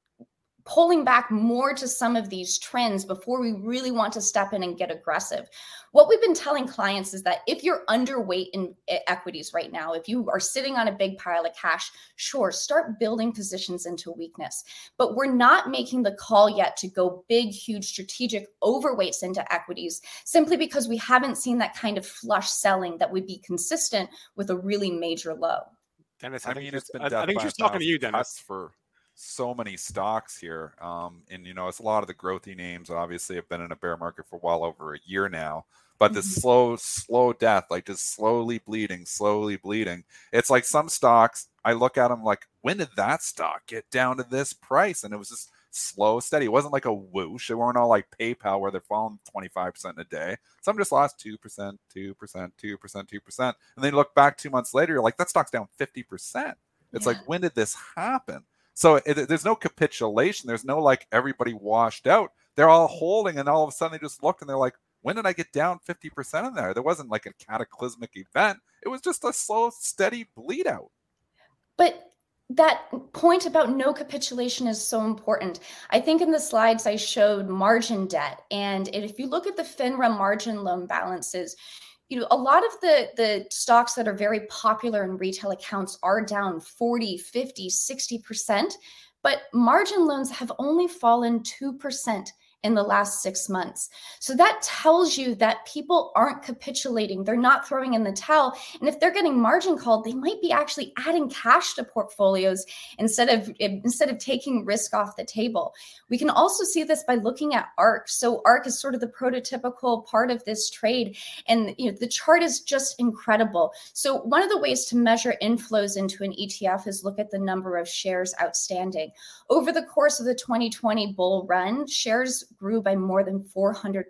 pulling back more to some of these trends before we really want to step in and get aggressive. What we've been telling clients is that if you're underweight in eh, equities right now, if you are sitting on a big pile of cash, sure, start building positions into weakness. But we're not making the call yet to go big, huge strategic overweights into equities simply because we haven't seen that kind of flush selling that would be consistent with a really major low. Dennis, I, I mean, it's been I, I think she's talking to you, Dennis. For so many stocks here. Um, and, you know, it's a lot of the growthy names obviously have been in a bear market for well over a year now. But the mm-hmm. slow, slow death, like just slowly bleeding, slowly bleeding. It's like some stocks, I look at them like, when did that stock get down to this price? And it was just slow, steady. It wasn't like a whoosh. It weren't all like PayPal where they're falling 25% in a day. Some just lost 2%, 2%, 2%, 2%. And then you look back two months later, you're like, that stock's down 50%. It's yeah. like, when did this happen? So eh, it, there's no capitulation. There's no like everybody washed out. They're all holding, and all of a sudden they just looked and they're like, when did I get down 50% in there? There wasn't like a cataclysmic event. It was just a slow, steady bleed out. But that point about no capitulation is so important. I think in the slides I showed margin debt. And if you look at the FINRA margin loan balances, you know a lot of the the stocks that are very popular in retail accounts are down 40 50 60% but margin loans have only fallen 2% in the last six months. So that tells you that people aren't capitulating. They're not throwing in the towel. And if they're getting margin called, they might be actually adding cash to portfolios instead of instead of taking risk off the table. We can also see this by looking at ARK. So ARK is sort of the prototypical part of this trade. And you know, the chart is just incredible. So one of the ways to measure inflows into an ETF is look at the number of shares outstanding. Over the course of the 2020 bull run, shares grew by more than 400%.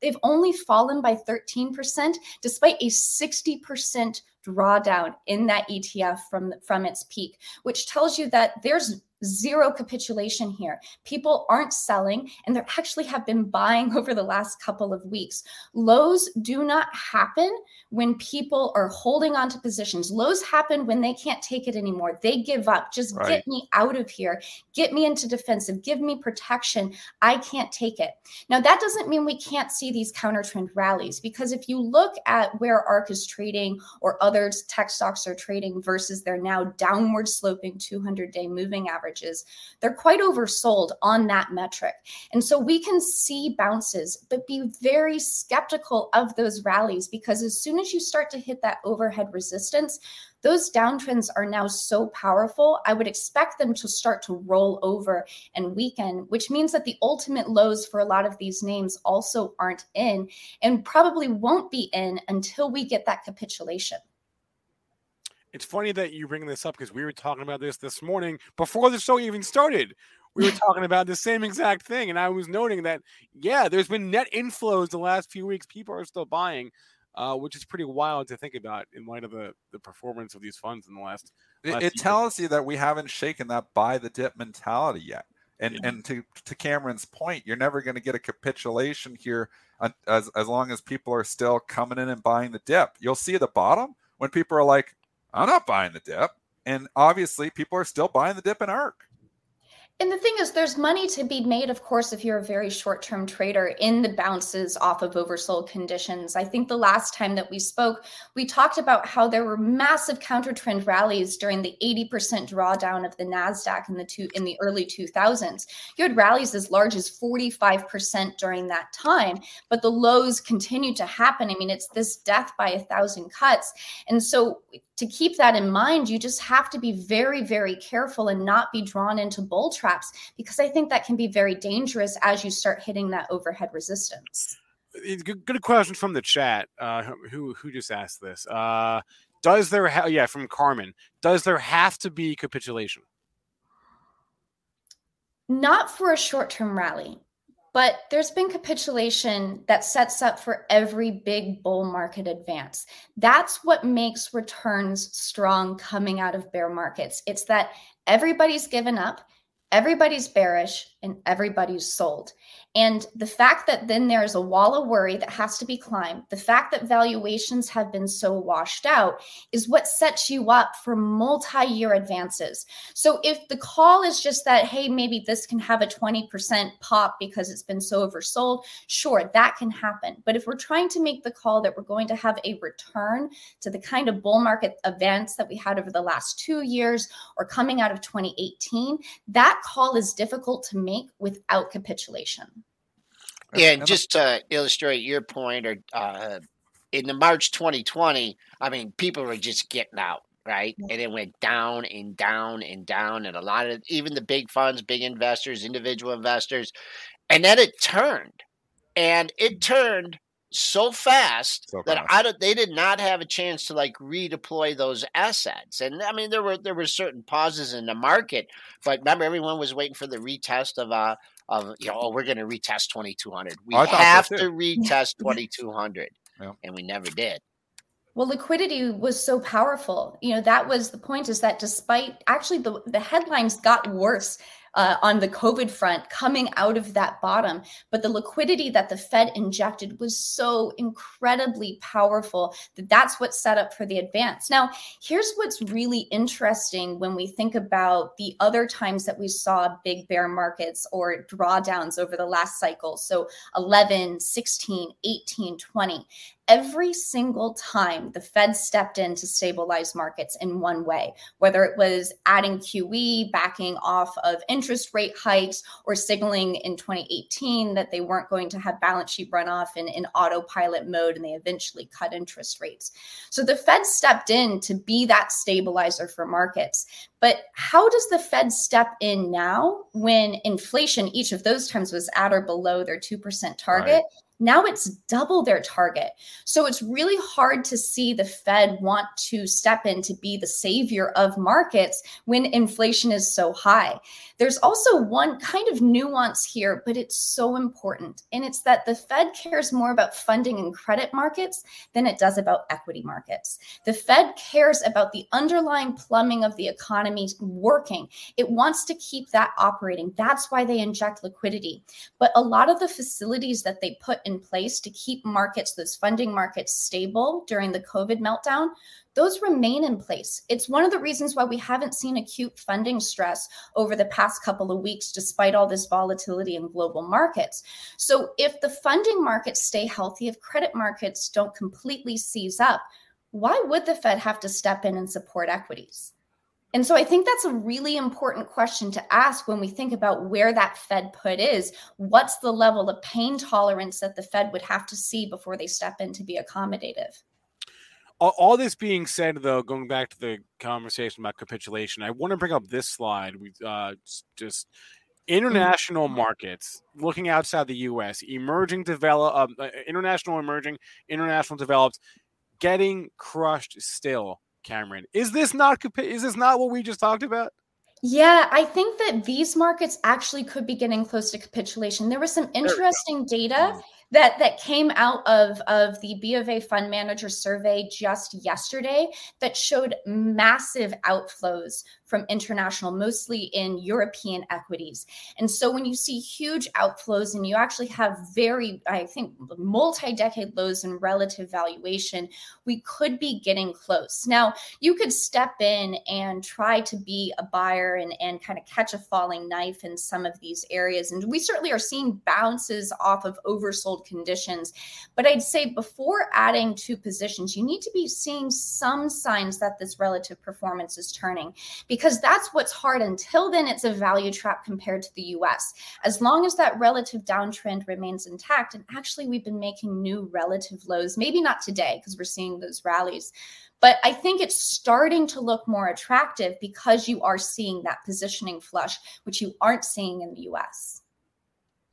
They've only fallen by 13% despite a 60% drawdown in that ETF from, from its peak, which tells you that there's zero capitulation here. People aren't selling and they actually have been buying over the last couple of weeks. Lows do not happen when people are holding on to positions. Lows happen when they can't take it anymore. They give up. Just right. get me out of here. Get me into defensive. Give me protection. I can't take it. Now, that doesn't mean we can't see these counter trend rallies because if you look at where ARK is trading or other tech stocks are trading versus their now downward sloping 200 day moving averages, they're quite oversold on that metric. And so we can see bounces, but be very skeptical of those rallies because as soon as you start to hit that overhead resistance, those downtrends are now so powerful. I would expect them to start to roll over and weaken, which means that the ultimate lows for a lot of these names also aren't in and probably won't be in until we get that capitulation. It's funny that you bring this up because we were talking about this this morning before the show even started. We were talking about the same exact thing, and I was noting that yeah, there's been net inflows the last few weeks. People are still buying, uh, which is pretty wild to think about in light of the the performance of these funds in the last. last it, it tells you that we haven't shaken that buy the dip mentality yet. And yeah. and to to Cameron's point, you're never going to get a capitulation here as as long as people are still coming in and buying the dip. You'll see at the bottom when people are like, I'm not buying the dip. And obviously, people are still buying the dip in ARK. And the thing is, there's money to be made, of course, if you're a very short term trader in the bounces off of oversold conditions. I think the last time that we spoke, we talked about how there were massive counter trend rallies during the 80% drawdown of the NASDAQ in the, two, in the early 2000s. You had rallies as large as 45% during that time, but the lows continued to happen. I mean, it's this death by a thousand cuts. And so to keep that in mind, you just have to be very, very careful and not be drawn into bull traps because I think that can be very dangerous as you start hitting that overhead resistance. Good, good question from the chat. Uh, who who just asked this? Uh, does there ha- yeah from Carmen? Does there have to be capitulation? Not for a short term rally. But there's been capitulation that sets up for every big bull market advance. That's what makes returns strong coming out of bear markets. It's that everybody's given up, everybody's bearish, and everybody's sold. And the fact that then there's a wall of worry that has to be climbed, the fact that valuations have been so washed out is what sets you up for multi year advances. So if the call is just that, hey, maybe this can have a 20% pop because it's been so oversold, sure, that can happen. But if we're trying to make the call that we're going to have a return to the kind of bull market events that we had over the last two years or coming out of 2018, that call is difficult to make without capitulation. Yeah, and just to illustrate your point, or uh, in the March 2020, I mean, people were just getting out, right? And it went down and down and down, and a lot of even the big funds, big investors, individual investors, and then it turned, and it turned so fast so that I don't, they did not have a chance to like redeploy those assets. And I mean, there were there were certain pauses in the market, but remember, everyone was waiting for the retest of uh of you know, oh, we're going to retest twenty two hundred. We oh, have so to retest twenty two hundred, yeah. and we never did. Well, liquidity was so powerful. You know, that was the point is that despite actually the, the headlines got worse uh, on the COVID front coming out of that bottom. But the liquidity that the Fed injected was so incredibly powerful that that's what set up for the advance. Now, here's what's really interesting when we think about the other times that we saw big bear markets or drawdowns over the last cycle. So 11, 16, 18, 20 every single time the Fed stepped in to stabilize markets in one way, whether it was adding QE, backing off of interest rate hikes, or signaling in 2018 that they weren't going to have balance sheet runoff in, in autopilot mode and they eventually cut interest rates. So the Fed stepped in to be that stabilizer for markets. But how does the Fed step in now when inflation, each of those times, was at or below their 2% target? Right now it's double their target. So it's really hard to see the Fed want to step in to be the savior of markets when inflation is so high. There's also one kind of nuance here, but it's so important. And it's that the Fed cares more about funding and credit markets than it does about equity markets. The Fed cares about the underlying plumbing of the economy working. It wants to keep that operating. That's why they inject liquidity. But a lot of the facilities that they put in place to keep markets, those funding markets, stable during the COVID meltdown, those remain in place. It's one of the reasons why we haven't seen acute funding stress over the past couple of weeks, despite all this volatility in global markets. So, if the funding markets stay healthy, if credit markets don't completely seize up, why would the Fed have to step in and support equities? And so I think that's a really important question to ask when we think about where that Fed put is. What's the level of pain tolerance that the Fed would have to see before they step in to be accommodative? All, all this being said, though, going back to the conversation about capitulation, I want to bring up this slide. We uh, just international mm-hmm. markets looking outside the U.S., emerging, develop, um, uh, international, emerging, international, developed, getting crushed still Cameron. Is this not is this not what we just talked about? Yeah, I think that these markets actually could be getting close to capitulation. There was some interesting data that that came out of of the B of A fund manager survey just yesterday that showed massive outflows from international, mostly in European equities. And so when you see huge outflows and you actually have very, I think, multi decade lows in relative valuation, we could be getting close. Now, you could step in and try to be a buyer and, and kind of catch a falling knife in some of these areas. And we certainly are seeing bounces off of oversold conditions. But I'd say before adding to positions, you need to be seeing some signs that this relative performance is turning because that's what's hard. Until then, it's a value trap compared to the US. As long as that relative downtrend remains intact, and actually, we've been making new relative lows, maybe not today because we're seeing those rallies. But I think it's starting to look more attractive because you are seeing that positioning flush, which you aren't seeing in the US.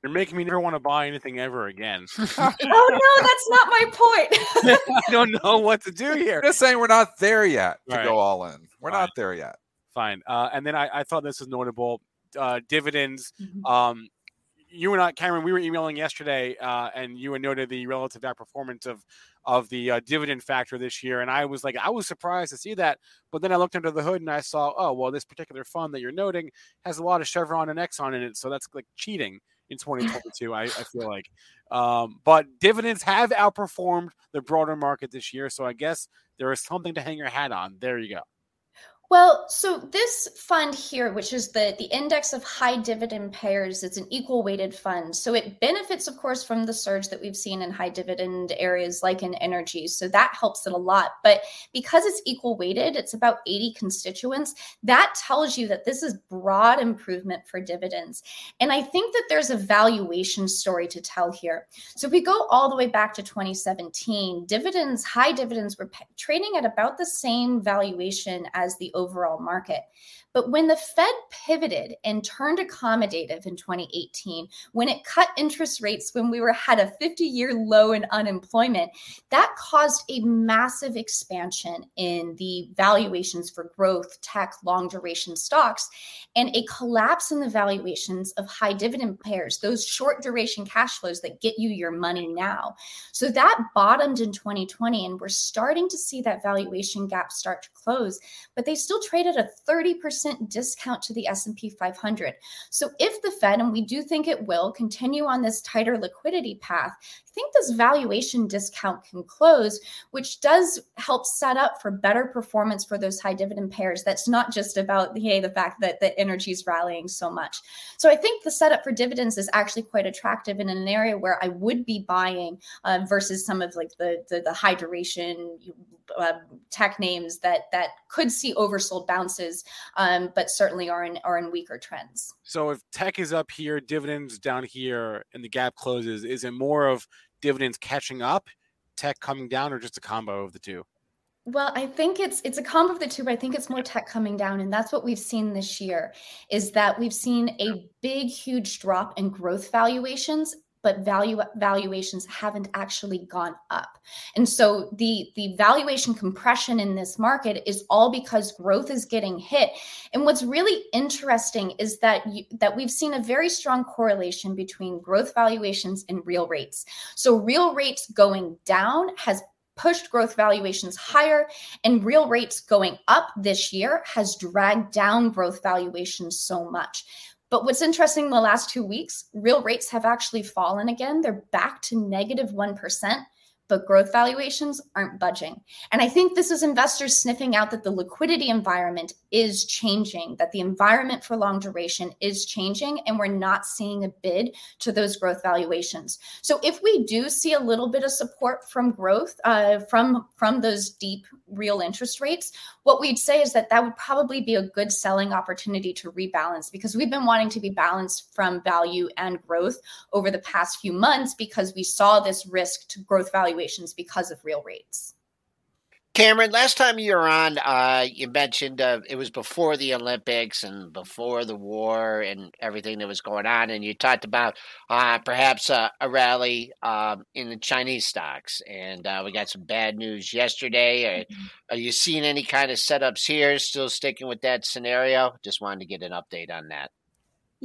You're making me never want to buy anything ever again. oh no, that's not my point. I don't know what to do here. I'm just saying we're not there yet to All right. go all in. We're Fine. not there yet. Fine. Uh, and then I, I thought this was notable. Uh, dividends. Mhm. Um, you and I, Cameron, we were emailing yesterday, uh, and you had noted the relative outperformance of of the uh, dividend factor this year, and I was like, I was surprised to see that. But then I looked under the hood and I saw, oh, well, this particular fund that you're noting has a lot of Chevron and Exxon in it, so that's like cheating in 2022. I, I feel like, um, but dividends have outperformed the broader market this year, so I guess there is something to hang your hat on. There you go. Well, so this fund here, which is the, the index of high dividend payers, it's an equal weighted fund. So it benefits, of course, from the surge that we've seen in high dividend areas like in energy. So that helps it a lot. But because it's equal weighted, it's about 80 constituents. That tells you that this is broad improvement for dividends. And I think that there's a valuation story to tell here. So if we go all the way back to 2017, dividends, high dividends were pa- trading at about the same valuation as the overall market. But when the Fed pivoted and turned accommodative in 2018, when it cut interest rates when we were had a 50-year low in unemployment, that caused a massive expansion in the valuations for growth, tech, long duration stocks, and a collapse in the valuations of high dividend payers, those short duration cash flows that get you your money now. So that bottomed in 2020, and we're starting to see that valuation gap start to close, but they still traded a 30% discount to the S&P 500. So if the Fed, and we do think it will, continue on this tighter liquidity path, I think this valuation discount can close, which does help set up for better performance for those high dividend payers. That's not just about hey, the fact that the energy is rallying so much. So I think the setup for dividends is actually quite attractive in an area where I would be buying uh, versus some of like the the, the high duration uh, tech names that that could see oversold bounces, um, but certainly are in are in weaker trends. So if tech is up here, dividends down here, and the gap closes, is it more of dividends catching up, tech coming down, or just a combo of the two? Well, I think it's it's a combo of the two, but I think it's more tech coming down, and that's what we've seen this year. Is that we've seen a big, huge drop in growth valuations, but value valuations haven't actually gone up, and so the the valuation compression in this market is all because growth is getting hit. And what's really interesting is that you, that we've seen a very strong correlation between growth valuations and real rates. So real rates going down has pushed growth valuations higher, and real rates going up this year has dragged down growth valuations so much. But what's interesting in the last two weeks, real rates have actually fallen again. They're back to negative 1. But growth valuations aren't budging. And I think this is investors sniffing out that the liquidity environment is changing, that the environment for long duration is changing, and we're not seeing a bid to those growth valuations. So if we do see a little bit of support from growth uh, from from those deep real interest rates, what we'd say is that that would probably be a good selling opportunity to rebalance because we've been wanting to be balanced from value and growth over the past few months because we saw this risk to growth valuations because of real rates. Cameron, last time you were on, uh, you mentioned uh, it was before the Olympics and before the war and everything that was going on, and you talked about uh, perhaps a rally um, in the Chinese stocks. And uh, we got some bad news yesterday. Are, are you seeing any kind of setups here? Still sticking with that scenario? Just wanted to get an update on that.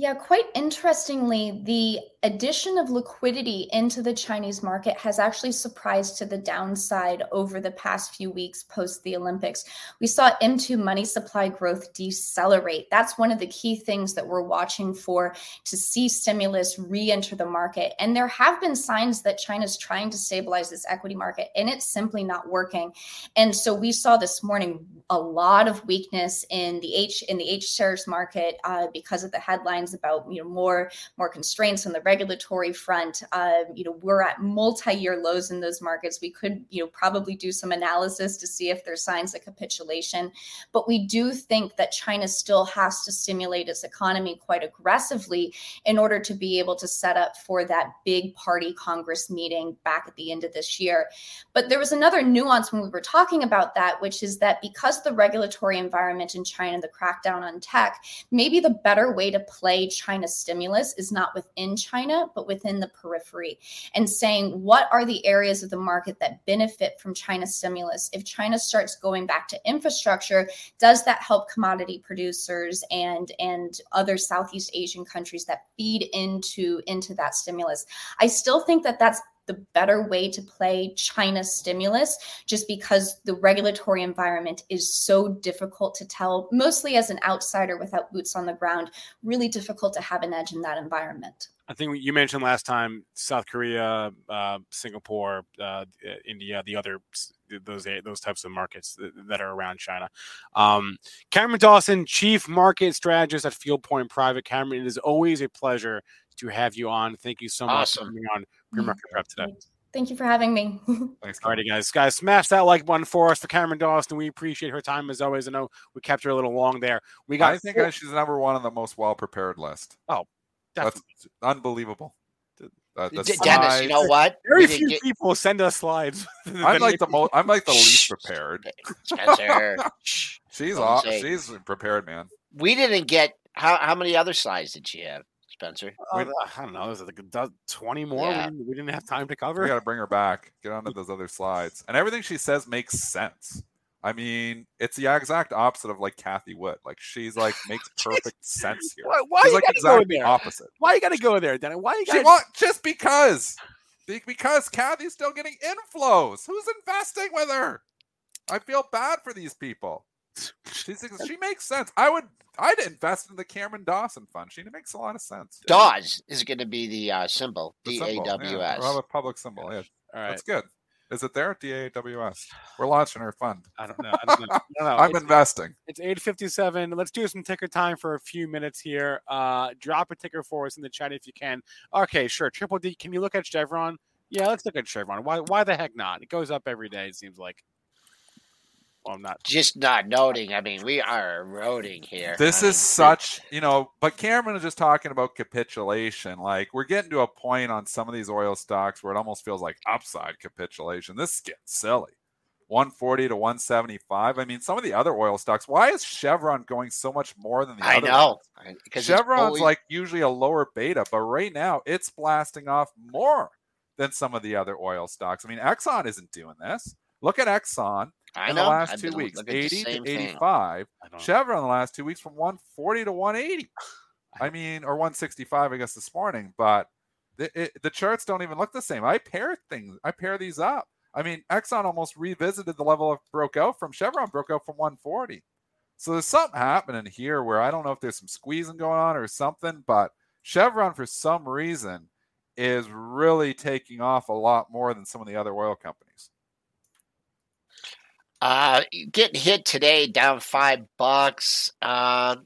Yeah, quite interestingly, the addition of liquidity into the Chinese market has actually surprised to the downside over the past few weeks post the Olympics. We saw M2 money supply growth decelerate. That's one of the key things that we're watching for to see stimulus re enter the market. And there have been signs that China's trying to stabilize this equity market, and it's simply not working. And so we saw this morning a lot of weakness in the H in the H shares market uh, because of the headlines about you know more more constraints on the regulatory front. Uh, you know we're at multi-year lows in those markets. We could you know probably do some analysis to see if there's signs of capitulation, but we do think that China still has to stimulate its economy quite aggressively in order to be able to set up for that big party Congress meeting back at the end of this year. But there was another nuance when we were talking about that, which is that because the regulatory environment in China, the crackdown on tech, maybe the better way to play China's stimulus is not within China, but within the periphery and saying what are the areas of the market that benefit from China stimulus? If China starts going back to infrastructure, does that help commodity producers and and other Southeast Asian countries that feed into into that stimulus? I still think that that's the better way to play China stimulus just because the regulatory environment is so difficult to tell, mostly as an outsider without boots on the ground, really difficult to have an edge in that environment. I think you mentioned last time South Korea, uh, Singapore, uh, India, the other those those types of markets that are around China. Um, Cameron Dawson, Chief Market Strategist at FieldPoint Private. Cameron, it is always a pleasure to have you on. Thank you so much Awesome. for coming on pre-market prep today. Thank you for having me. Thanks. Alrighty, guys, guys, smash that like button for us for Cameron Dawson. We appreciate her time as always. I know we kept her a little long there. We got I think I- she's number one on the most well prepared list. Oh, definitely. That's unbelievable. Uh, the D- Dennis, you know what? very few get- people send us slides. I'm like the most. I'm like the least prepared. She's Don't off. She's prepared, man. we didn't get how how many other slides did she have, Spencer? Uh, I don't know. There's like a 20 more we, Yeah. didn't, we didn't have time to cover. We got to bring her back. Get onto those other slides, and everything she says makes sense. I mean, it's the exact opposite of like Cathie Wood. Like she's like makes perfect sense here. Why, why she's you like gotta go there? opposite. Why you gotta go there, Dennis? Why you She gotta? want just because, because Cathie's still getting inflows. Who's investing with her? I feel bad for these people. She's, she makes sense. I would. I'd invest in the Cameron Dawson fund. She makes a lot of sense. Dawes is going to be the uh, symbol. D A W S. D symbol, A yeah. W We'll have S. a public symbol. Yeah, All right. that's good. Is it there? D A W S. We're launching our fund. I don't know. I don't know. I don't know. I'm It's- investing. It's 857. Let's do some ticker time for a few minutes here. Uh, drop a ticker for us in the chat if you can. Okay, sure. Triple D, can you look at Chevron? Yeah, let's look at Chevron. Why why the heck not? It goes up every day, it seems like. Well, I'm not. Just not noting. I mean, we are eroding here. This I is mean, such, you know, but Cameron is just talking about capitulation. Like we're getting to a point on some of these oil stocks where it almost feels like upside capitulation. This is getting silly. 140 to 175. I mean, some of the other oil stocks. Why is Chevron going so much more than the I other know. ones? Because Chevron's like usually a lower beta, but right now it's blasting off more than some of the other oil stocks. I mean, Exxon isn't doing this. Look at Exxon I in know. the last I've two been weeks, looking at the 80 to 85. Chevron in the last two weeks from 140 to 180. I mean, or 165, I guess, this morning. But the, it, the charts don't even look the same. I pair things. I pair these up. I mean, Exxon almost revisited the level of broke out from Chevron, broke out from 140. So there's something happening here where I don't know if there's some squeezing going on or something, but Chevron, for some reason, is really taking off a lot more than some of the other oil companies. Uh, getting hit today, down five bucks. Uh,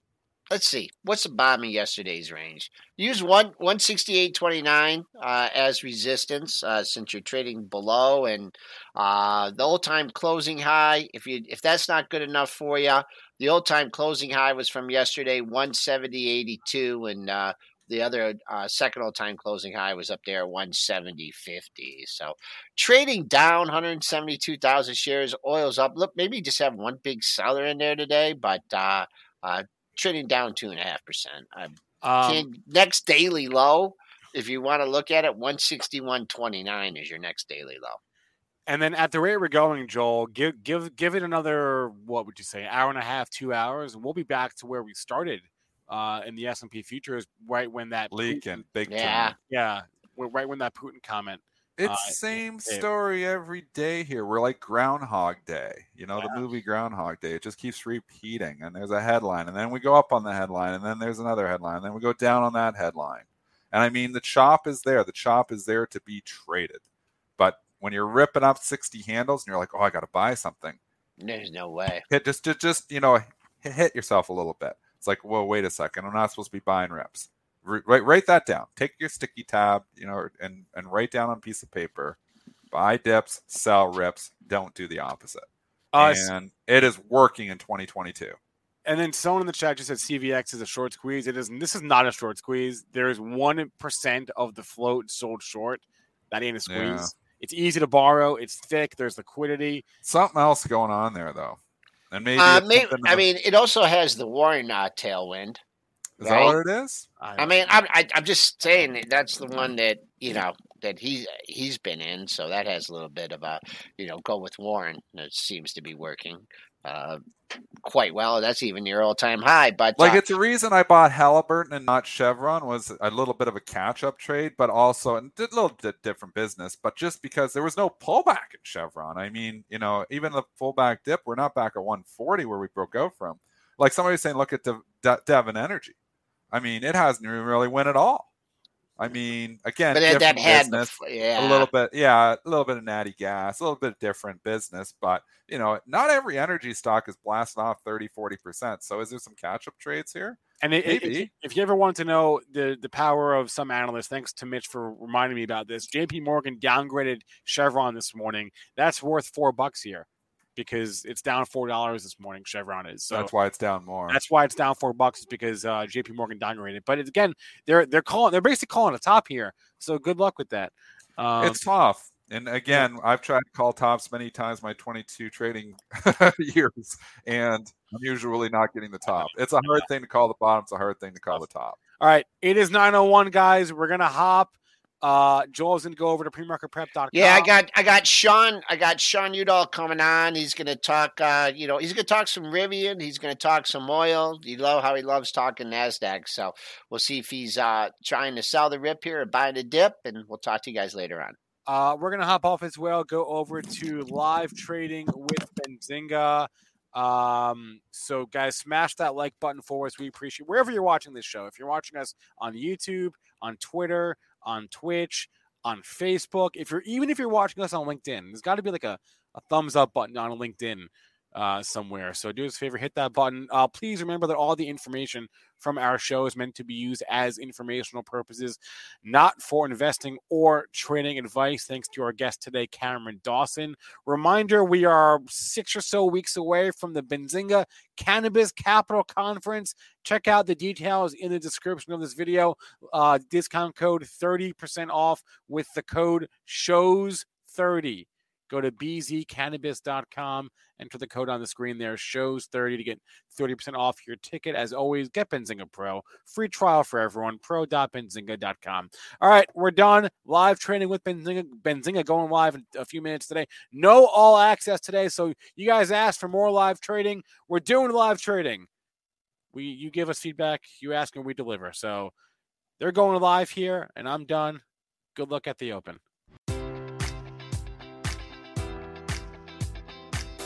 let's see, what's the bottom of yesterday's range? Use one one sixty eight twenty nine uh, as resistance uh, since you're trading below, and uh, the old time closing high. If you if that's not good enough for you, the old time closing high was from yesterday, one seventy eighty two, and uh, the other uh, second all time closing high was up there, 170.50. So trading down 172,000 shares. Oil's up. Look, maybe just have one big seller in there today, but uh, uh, trading down two and a half percent. Um, Next daily low, if you want to look at it, 161.29 is your next daily low. and then at the rate we're going, Joel, give give give it another what would you say, hour and a half, two hours, and we'll be back to where we started uh, in the S and P futures right when that Putin- Leaking big Yeah. time. yeah, when- right when that Putin comment. It's Uh, same it- story every day here. We're like Groundhog Day, you know, the movie Groundhog Day. It just keeps repeating, and there's a headline, and then we go up on the headline, and then there's another headline, and then we go down on that headline. And I mean, the chop is there. The chop is there to be traded. But when you're ripping up 60 handles and you're like, oh, I got to buy something, There's no way. Hit just just just you know hit yourself a little bit. It's like, well, wait a second. I'm not supposed to be buying reps. Write write that down. Take your sticky tab, you know, and and write down on a piece of paper. Buy dips, sell reps. Don't do the opposite. Uh, and it is working in 2022. And then someone in the chat just said CVX is a short squeeze. It is. This is not a short squeeze. There is one percent of the float sold short. That ain't a squeeze. Yeah. It's easy to borrow. It's thick. There's liquidity. Something else going on there though, and maybe. Uh, maybe I mean, it also has the Warren uh, tailwind. Is right? that what it is? I, mean, I'm I, am i am just saying that that's the one that you know that he he's been in, so that has a little bit of a you know go with Warren. It seems to be working uh, quite well. That's even your all time high. But like uh, it's the reason I bought Halliburton and not Chevron was a little bit of a catch up trade, but also and a little bit different business. But just because there was no pullback in Chevron, I mean, you know, even the pullback dip, we're not back at 140 where we broke out from. Like somebody was saying, look at De- De- Devon Energy. I mean, it hasn't really went at all. I mean, again, but that had business, before, yeah. a little bit, yeah, a little bit of natty gas, a little bit of different business, but you know, not every energy stock is blasting off 30, 40%. So is there some catch up trades here? And it, Maybe. if you ever wanted to know the, the power of some analysts, thanks to Mitch for reminding me about this. JP Morgan downgraded Chevron this morning. That's worth four bucks here because it's down four dollars this morning. Chevron is so that's why it's down more. That's why it's down four bucks is because uh, J.P. Morgan downgraded. But again, they're they're calling they're basically calling a top here. So good luck with that. Um, it's tough. And again, I've tried to call tops many times my 22 trading years, and I'm usually not getting the top. It's a hard thing to call the bottom. It's a hard thing to call the top. All right, it is 9:01, guys. We're gonna hop uh, Joel's gonna go over to premarketprep.com. Yeah, I got I got Sean I got Sean Udall coming on. He's gonna talk. Uh, you know, he's gonna talk some Rivian. He's gonna talk some oil. You love how he loves talking Nasdaq. So we'll see if he's uh trying to sell the rip here or buy the dip, and we'll talk to you guys later on. Uh, we're gonna hop off as well. Go over to live trading with Benzinga. Um, so guys, smash that like button for us. We appreciate wherever you're watching this show. If you're watching us on YouTube, on Twitter, on Twitch, on Facebook. If you're even if you're watching us on LinkedIn, there's got to be like a, a thumbs up button on LinkedIn uh, somewhere. So do us a favor, hit that button. Uh, please remember that all the information from our show is meant to be used as informational purposes, not for investing or trading advice. Thanks to our guest today, Cameron Dawson. Reminder we are six or so weeks away from the Benzinga Cannabis Capital Conference. Check out the details in the description of this video. Uh, discount code 30% off with the code SHOWS30 go to bzcannabis.com, enter the code on the screen there, shows 30 to get 30% off your ticket. As always, get Benzinga Pro. Free trial for everyone, pro.benzinga.com. All right, we're done. Live training with Benzinga, Benzinga going live in a few minutes today. No all access today, so you guys asked for more live trading. We're doing live trading. We you give us feedback, you ask and we deliver. So they're going live here, and I'm done. Good luck at the open.